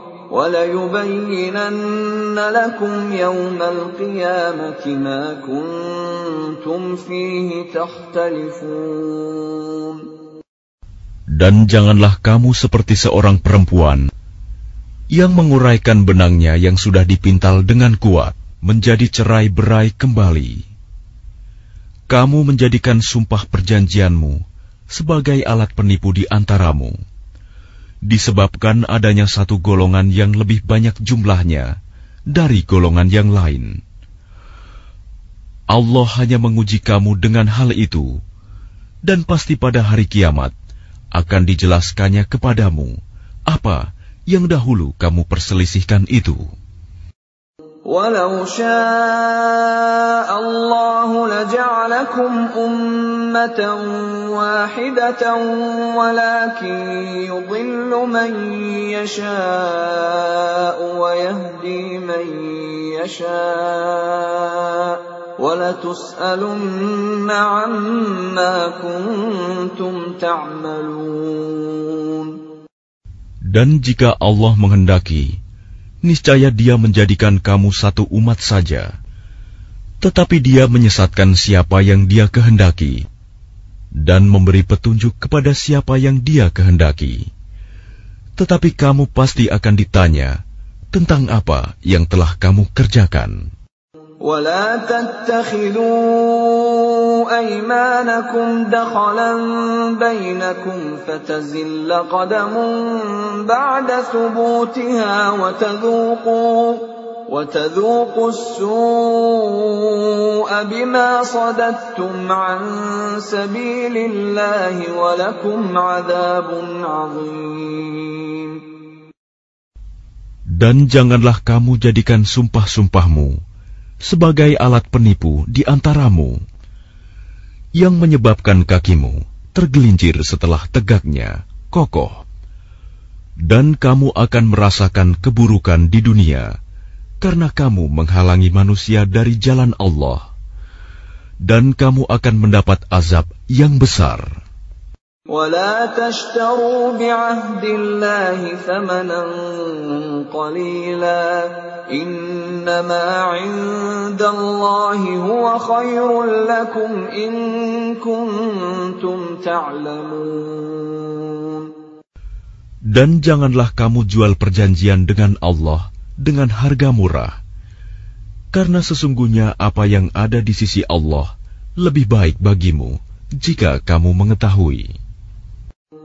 وليبينن لكم يوم القيامة ما كنتم فيه تختلفون Dan janganlah kamu seperti seorang perempuan yang menguraikan benangnya yang sudah dipintal dengan kuat menjadi cerai-berai kembali. Kamu menjadikan sumpah perjanjianmu sebagai alat penipu di antaramu. disebabkan adanya satu golongan yang lebih banyak jumlahnya dari golongan yang lain. Allah hanya menguji kamu dengan hal itu, dan pasti pada hari kiamat akan dijelaskannya kepadamu apa yang dahulu kamu perselisihkan itu. ولو شاء الله لجعلكم أمة واحدة ولكن يضل من يشاء ويهدي من يشاء ولتسألن عما كنتم تعملون. Dan jika Allah menghendaki, niscaya Dia menjadikan kamu satu umat saja. Tetapi Dia menyesatkan siapa yang Dia kehendaki dan memberi petunjuk kepada siapa yang Dia kehendaki. Tetapi kamu pasti akan ditanya tentang apa yang telah kamu kerjakan. ولا تتخذوا أيمانكم دخلا بينكم فتزل قدم بعد ثبوتها وتذوقوا وتذوقوا السوء بما صددتم عن سبيل الله ولكم عذاب عظيم Dan janganlah kamu jadikan sumpah-sumpahmu sebagai alat penipu di antaramu, yang menyebabkan kakimu tergelincir setelah tegaknya, kokoh, dan kamu akan merasakan keburukan di dunia karena kamu menghalangi manusia dari jalan Allah, dan kamu akan mendapat azab yang besar. ولا تشتروا بعهد الله ثمنا قليلا انما عند الله هو خير لكم ان كنتم تعلمون Dan janganlah kamu jual perjanjian dengan Allah dengan harga murah, karena sesungguhnya apa yang ada di sisi Allah lebih baik bagimu jika kamu mengetahui.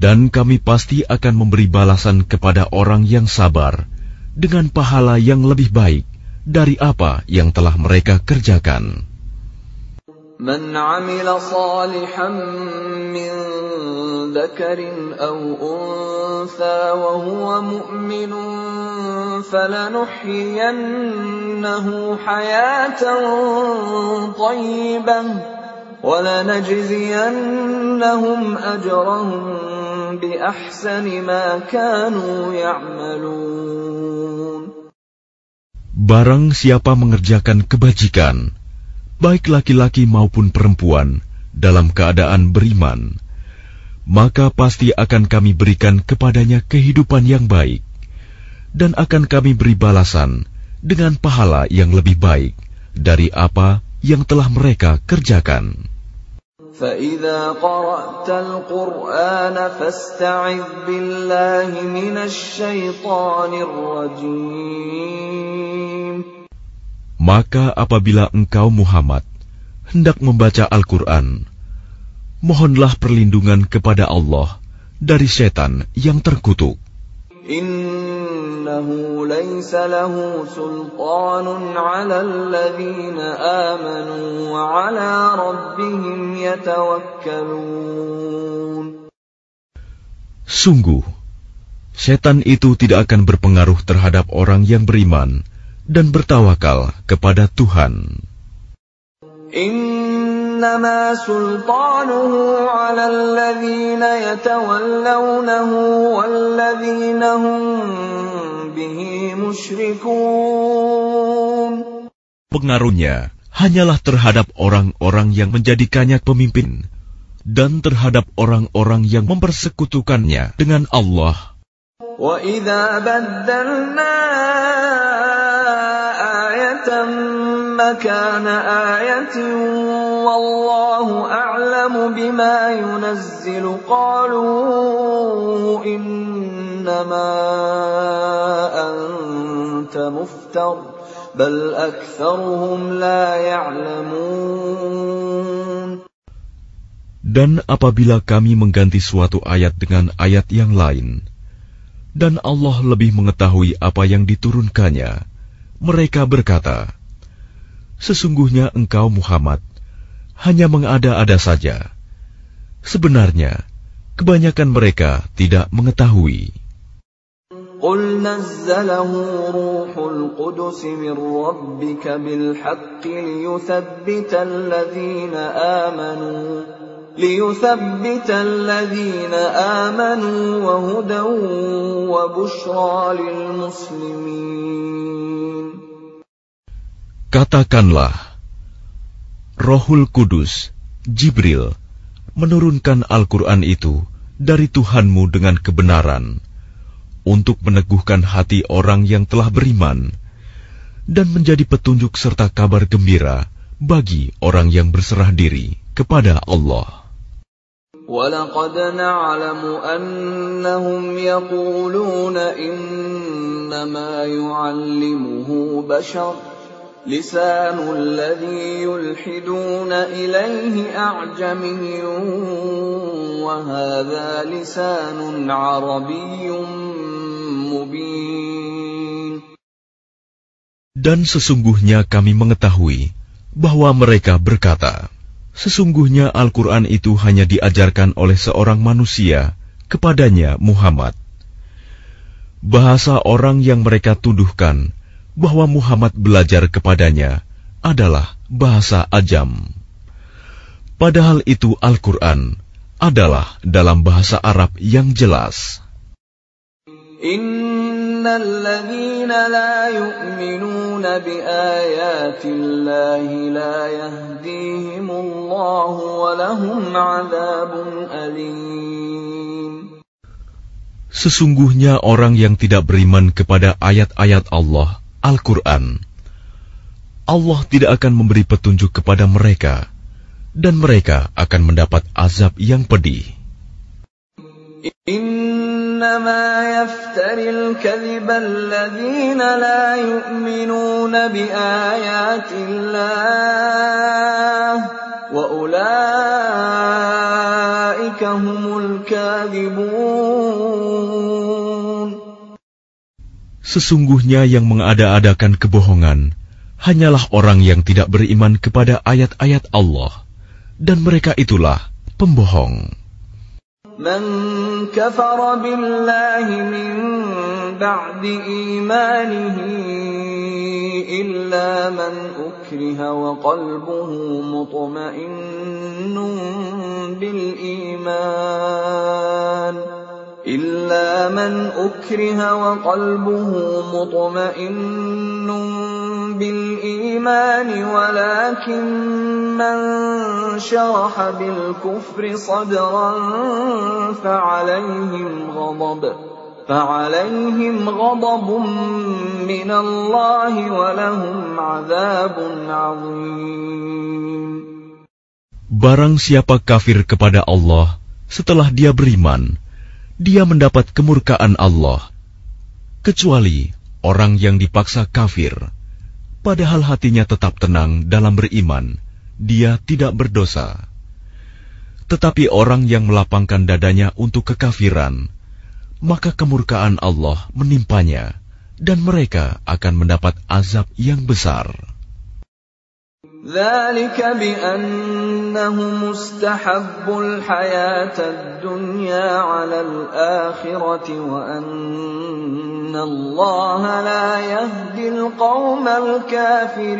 dan kami pasti akan memberi balasan kepada orang yang sabar dengan pahala yang lebih baik dari apa yang telah mereka kerjakan. من عمل صالحا من ذكر أو أنثى وهو مؤمن فلنحيينه حياة طيبة ولنجزينهم أجرهم Barang siapa mengerjakan kebajikan, baik laki-laki maupun perempuan, dalam keadaan beriman, maka pasti akan kami berikan kepadanya kehidupan yang baik, dan akan kami beri balasan dengan pahala yang lebih baik dari apa yang telah mereka kerjakan. فإذا قرأت القرآن فاستعذ بالله من الشيطان الرجيم Maka apabila engkau Muhammad hendak membaca Al-Quran, mohonlah perlindungan kepada Allah dari setan yang terkutuk. إنه ليس له سلطان على الذين آمنوا وعلى ربهم يتوكلون Sungguh, setan itu tidak akan berpengaruh terhadap orang yang beriman dan bertawakal kepada Tuhan. إنما سلطانه على الذين يتولونه والذين هم به مشركون Pengaruhnya hanyalah terhadap orang-orang yang menjadikannya pemimpin dan terhadap orang-orang yang mempersekutukannya dengan Allah وَإِذَا بَدَّلْنَا آيَةً مَّكَانَ آيَةٍ وَاللَّهُ أَعْلَمُ بِمَا يُنَزِّلُ قَالُوا إِنَّمَا أَنتَ مُفْتَرٍ بَلْ أَكْثَرُهُمْ لَا يَعْلَمُونَ Dan apabila kami mengganti suatu ayat dengan ayat yang lain, dan Allah lebih mengetahui apa yang diturunkannya, mereka berkata, Sesungguhnya engkau Muhammad hanya mengada-ada saja. Sebenarnya, kebanyakan mereka tidak mengetahui. قل نزله روح القدس من ربك بالحق ليثبت الذين آمنوا ليثبت الذين آمنوا وهدى وبشرى للمسلمين Katakanlah, Rohul Kudus, Jibril, menurunkan Al-Quran itu dari Tuhanmu dengan kebenaran, untuk meneguhkan hati orang yang telah beriman, dan menjadi petunjuk serta kabar gembira bagi orang yang berserah diri kepada Allah. وَلَقَدْ نَعْلَمُ أَنَّهُمْ يَقُولُونَ إِنَّمَا يُعَلِّمُهُ بَشَرٌ لِسَانُ الَّذِي يُلْحِدُونَ إِلَيْهِ أَعْجَمِيٌّ وَهَذَا لِسَانٌ عَرَبِيٌّ مُبِينٌ dan sesungguhnya kami mengetahui bahwa mereka berkata, Sesungguhnya Al-Quran itu hanya diajarkan oleh seorang manusia kepadanya Muhammad. Bahasa orang yang mereka tuduhkan bahwa Muhammad belajar kepadanya adalah bahasa ajam. Padahal itu Al-Quran adalah dalam bahasa Arab yang jelas. إِنَّ الَّذِينَ لَا يُؤْمِنُونَ بِآيَاتِ اللَّهِ لَا يَهْدِيهِمُ اللَّهُ وَلَهُمْ عَذَابٌ أَلِيمٌ Sesungguhnya orang yang tidak beriman kepada ayat-ayat Allah, Al-Quran, Allah tidak akan memberi petunjuk kepada mereka, dan mereka akan mendapat azab yang pedih. إِنَّمَا يَفْتَرِ الْكَذِبَ الَّذِينَ لَا يُؤْمِنُونَ بِآيَاتِ اللَّهِ وَأُولَٰئِكَ هُمُ الْكَاذِبُونَ Sesungguhnya yang mengada-adakan kebohongan hanyalah orang yang tidak beriman kepada ayat-ayat Allah, dan mereka itulah pembohong. مَن كَفَرَ بِاللَّهِ مِن بَعْدِ إِيمَانِهِ إِلَّا مَنْ أُكْرِهَ وَقَلْبُهُ مُطْمَئِنٌّ بِالْإِيمَانِ. إِلَّا مَنْ أُكْرِهَ وَقَلْبُهُ مُطْمَئِنٌّ بِالْإِيمَانِ وَلَكِن مَّن شَرَحَ بِالْكُفْرِ صَدْرًا فَعَلَيْهِمْ غَضَبٌ فَعَلَيْهِمْ غَضَبٌ مِّنَ اللَّهِ وَلَهُمْ عَذَابٌ عَظِيمٌ Barang siapa kafir kepada Allah setelah dia beriman, dia mendapat kemurkaan Allah, kecuali orang yang dipaksa kafir, padahal hatinya tetap tenang dalam beriman, dia tidak berdosa. Tetapi orang yang melapangkan dadanya untuk kekafiran, maka kemurkaan Allah menimpanya, dan mereka akan mendapat azab yang besar. ذلك بأنهم استحبوا الحياة الدنيا على الآخرة وأن الله لا يهدي القوم الكافرين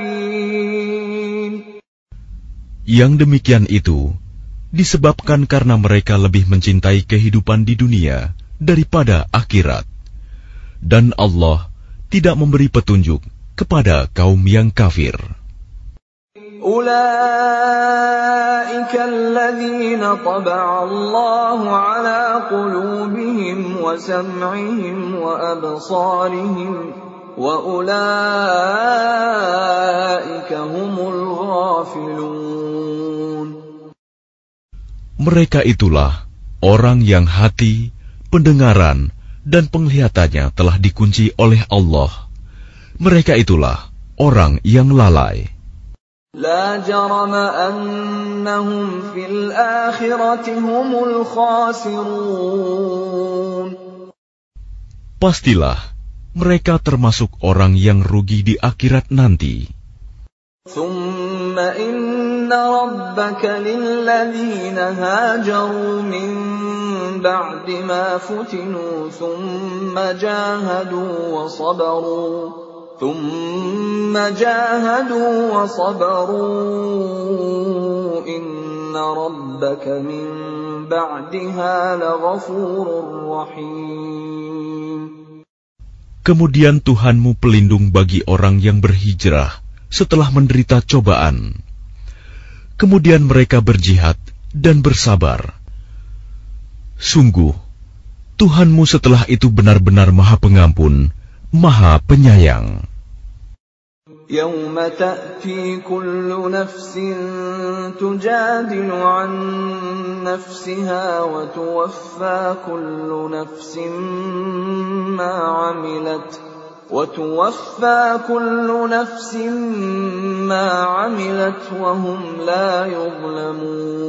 Yang demikian itu disebabkan karena mereka lebih mencintai kehidupan di dunia daripada akhirat. Dan Allah tidak memberi petunjuk kepada kaum yang kafir. أولئك الذين طبع الله على قلوبهم وسمعهم وأبصارهم وأولئك هم الغافلون Mereka itulah orang yang hati, pendengaran, dan penglihatannya telah dikunci oleh Allah. Mereka itulah orang yang lalai. لا جرم أنهم في الآخرة هم الخاسرون Pastilah mereka termasuk orang yang rugi di akhirat nanti. ثم إن ربك للذين هاجروا من بعد ما فتنوا ثم جاهدوا وصبروا ثم جاهدوا وصبروا إن ربك من بعدها لغفور رحيم Kemudian Tuhanmu pelindung bagi orang yang berhijrah setelah menderita cobaan. Kemudian mereka berjihad dan bersabar. Sungguh, Tuhanmu setelah itu benar-benar Maha Pengampun, Maha Penyayang. يوم تأتي كل نفس تجادل عن نفسها وتوفى كل نفس ما عملت وتوفى كل نفس ما عملت وهم لا يظلمون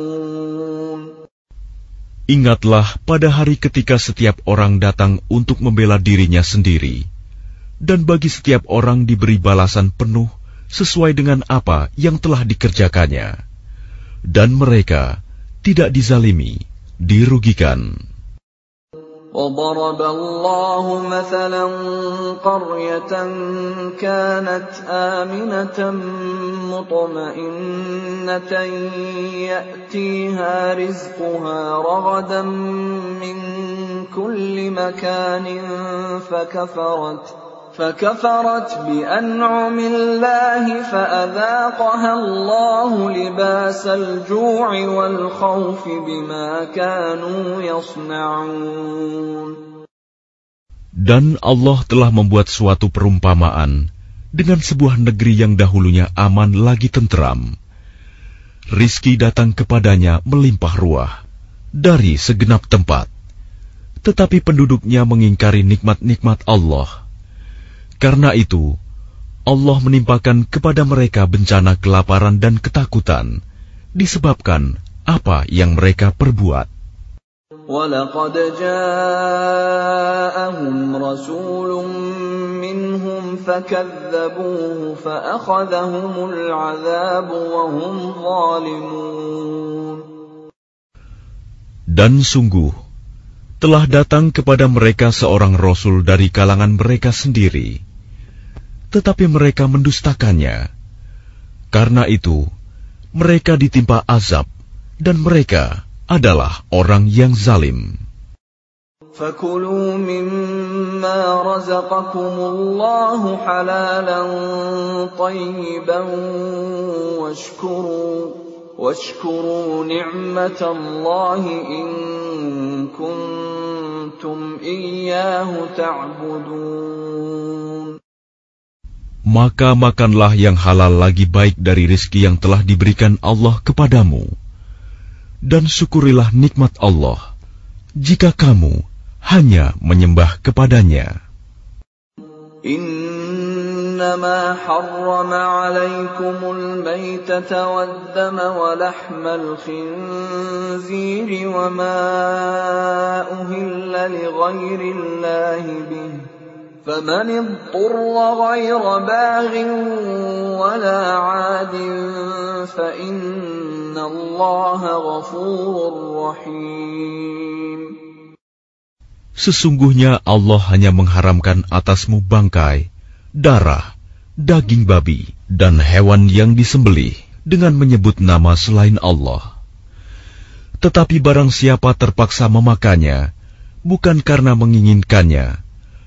Ingatlah pada hari ketika setiap orang datang untuk membela dirinya sendiri dan bagi setiap orang diberi balasan penuh sesuai dengan apa yang telah dikerjakannya, dan mereka tidak dizalimi, dirugikan. وضرب الله مثلا قرية كانت آمنة مطمئنة يأتيها رزقها رغدا من كل مكان فكفرت فكفرت بأنعم الله فأذاقها الله لباس الجوع والخوف بما كانوا يصنعون Dan Allah telah membuat suatu perumpamaan dengan sebuah negeri yang dahulunya aman lagi tentram. Rizki datang kepadanya melimpah ruah dari segenap tempat. Tetapi penduduknya mengingkari nikmat-nikmat Allah karena itu, Allah menimpakan kepada mereka bencana kelaparan dan ketakutan disebabkan apa yang mereka perbuat. وَلَقَدْ جَاءَهُمْ رَسُولٌ مِّنْهُمْ فَكَذَّبُوهُ فَأَخَذَهُمُ الْعَذَابُ وَهُمْ ظَالِمُونَ Dan sungguh, telah datang kepada mereka seorang rasul dari kalangan mereka sendiri tetapi mereka mendustakannya. Karena itu, mereka ditimpa azab, dan mereka adalah orang yang zalim. فكلوا مما رزقكم الله حلالا طيبا واشكروا واشكروا نعمة الله إن كنتم إياه تعبدون maka makanlah yang halal lagi baik dari rizki yang telah diberikan Allah kepadamu. Dan syukurilah nikmat Allah, jika kamu hanya menyembah kepadanya. إنما حرم عليكم الميتة والدم ولحم الخنزير وما أهل لغير الله به فمن اضطر غير باغ ولا عاد فإن الله غفور رحيم Sesungguhnya Allah hanya mengharamkan atasmu bangkai, darah, daging babi, dan hewan yang disembelih dengan menyebut nama selain Allah. Tetapi barang siapa terpaksa memakannya, bukan karena menginginkannya,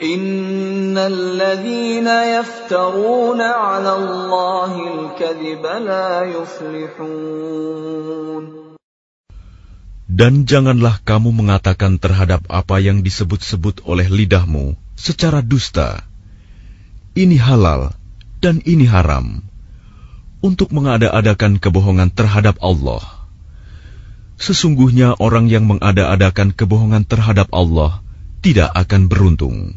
إن الذين يفترون على الله الكذب لا يفلحون Dan janganlah kamu mengatakan terhadap apa yang disebut-sebut oleh lidahmu secara dusta. Ini halal dan ini haram untuk mengada-adakan kebohongan terhadap Allah. Sesungguhnya orang yang mengada-adakan kebohongan terhadap Allah tidak akan beruntung.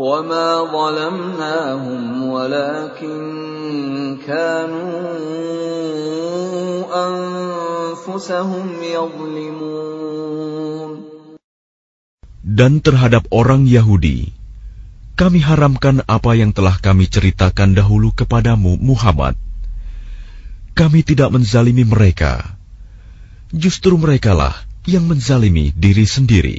وما ظلمناهم ولكن كانوا أنفسهم يظلمون Dan terhadap orang Yahudi, kami haramkan apa yang telah kami ceritakan dahulu kepadamu, Muhammad. Kami tidak menzalimi mereka. Justru merekalah yang menzalimi diri sendiri.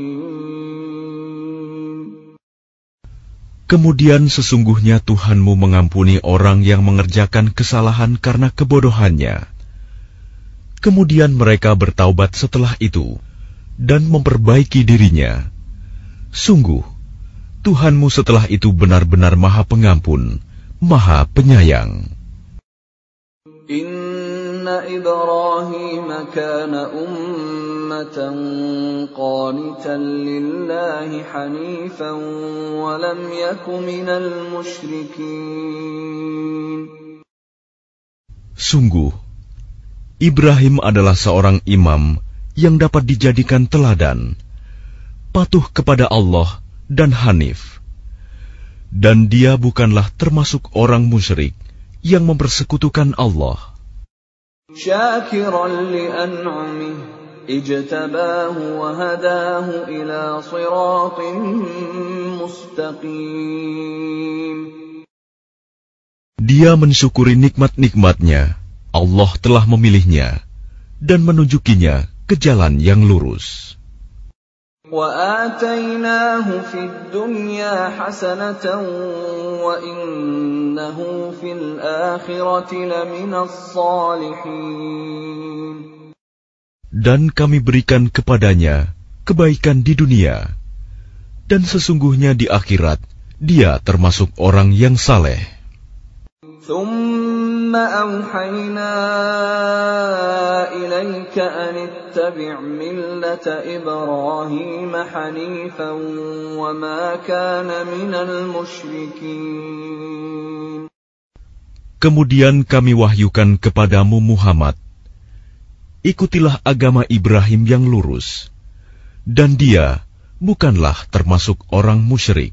Kemudian sesungguhnya Tuhanmu mengampuni orang yang mengerjakan kesalahan karena kebodohannya. Kemudian mereka bertaubat setelah itu dan memperbaiki dirinya. Sungguh, Tuhanmu setelah itu benar-benar maha pengampun, maha penyayang. Inna Sungguh, Ibrahim adalah seorang imam yang dapat dijadikan teladan, patuh kepada Allah dan Hanif. Dan dia bukanlah termasuk orang musyrik yang mempersekutukan Allah. Dia mensyukuri nikmat-nikmatnya. Allah telah memilihnya dan menunjukinya ke jalan yang lurus. وآتيناه في الدنيا حسنة وإنه في الآخرة لمن الصالحين Dan kami berikan kepadanya kebaikan di dunia, dan sesungguhnya di akhirat dia termasuk orang yang saleh. ثم أوحينا إليك أن اتبع ملة إبراهيم حنيفا وما كان من المشركين Kemudian kami wahyukan kepadamu Muhammad, ikutilah agama Ibrahim yang lurus, dan dia bukanlah termasuk orang musyrik.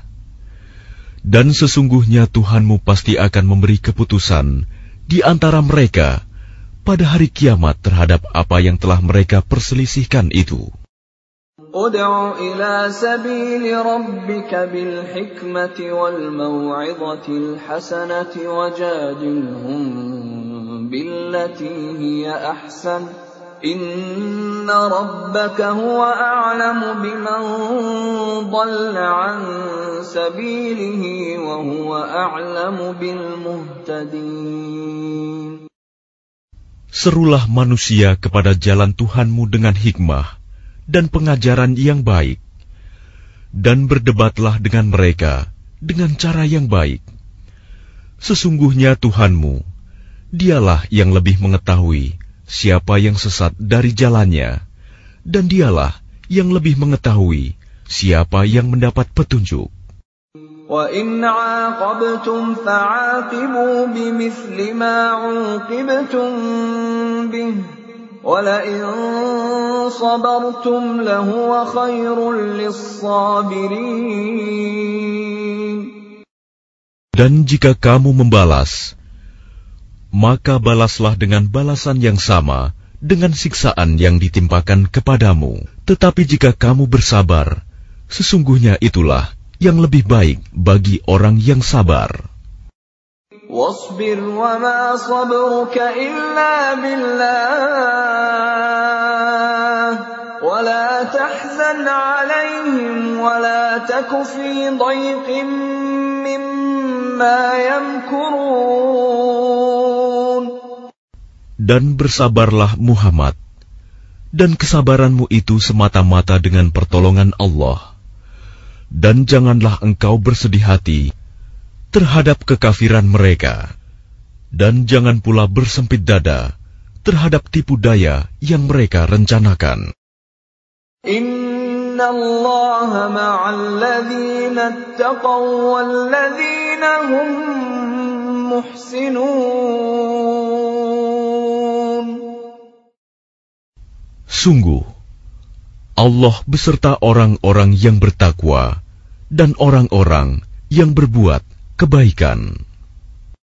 Dan sesungguhnya Tuhanmu pasti akan memberi keputusan di antara mereka pada hari kiamat terhadap apa yang telah mereka perselisihkan itu. Inna rabbaka huwa a'lamu biman an sabilihi wa huwa a'lamu bil muhtadin. Serulah manusia kepada jalan Tuhanmu dengan hikmah dan pengajaran yang baik. Dan berdebatlah dengan mereka dengan cara yang baik. Sesungguhnya Tuhanmu, dialah yang lebih mengetahui siapa yang sesat dari jalannya, dan Dialah yang lebih mengetahui siapa yang mendapat petunjuk. وَإِنْ عَاقَبْتُمْ فَعَاقِبُوا بِمِثْلِ مَا عُوقِبْتُمْ بِهِ وَلَئِنْ صَبَرْتُمْ لَهُوَ خَيْرٌ لِلصَّابِرِينَ Dan jika kamu membalas, maka balaslah dengan balasan yang sama dengan siksaan yang ditimpakan kepadamu. Tetapi jika kamu bersabar, sesungguhnya itulah yang lebih baik bagi orang yang sabar. واصبر وما صبرك إلا بالله ولا تحزن عليهم ولا تك في ضيق مما يمكرون dan bersabarlah Muhammad, dan kesabaranmu itu semata-mata dengan pertolongan Allah dan janganlah engkau bersedih hati terhadap kekafiran mereka, dan jangan pula bersempit dada terhadap tipu daya yang mereka rencanakan. Inna Allah attaqaw hum muhsinun. Sungguh, Allah beserta orang-orang yang bertakwa dan orang-orang yang berbuat kebaikan.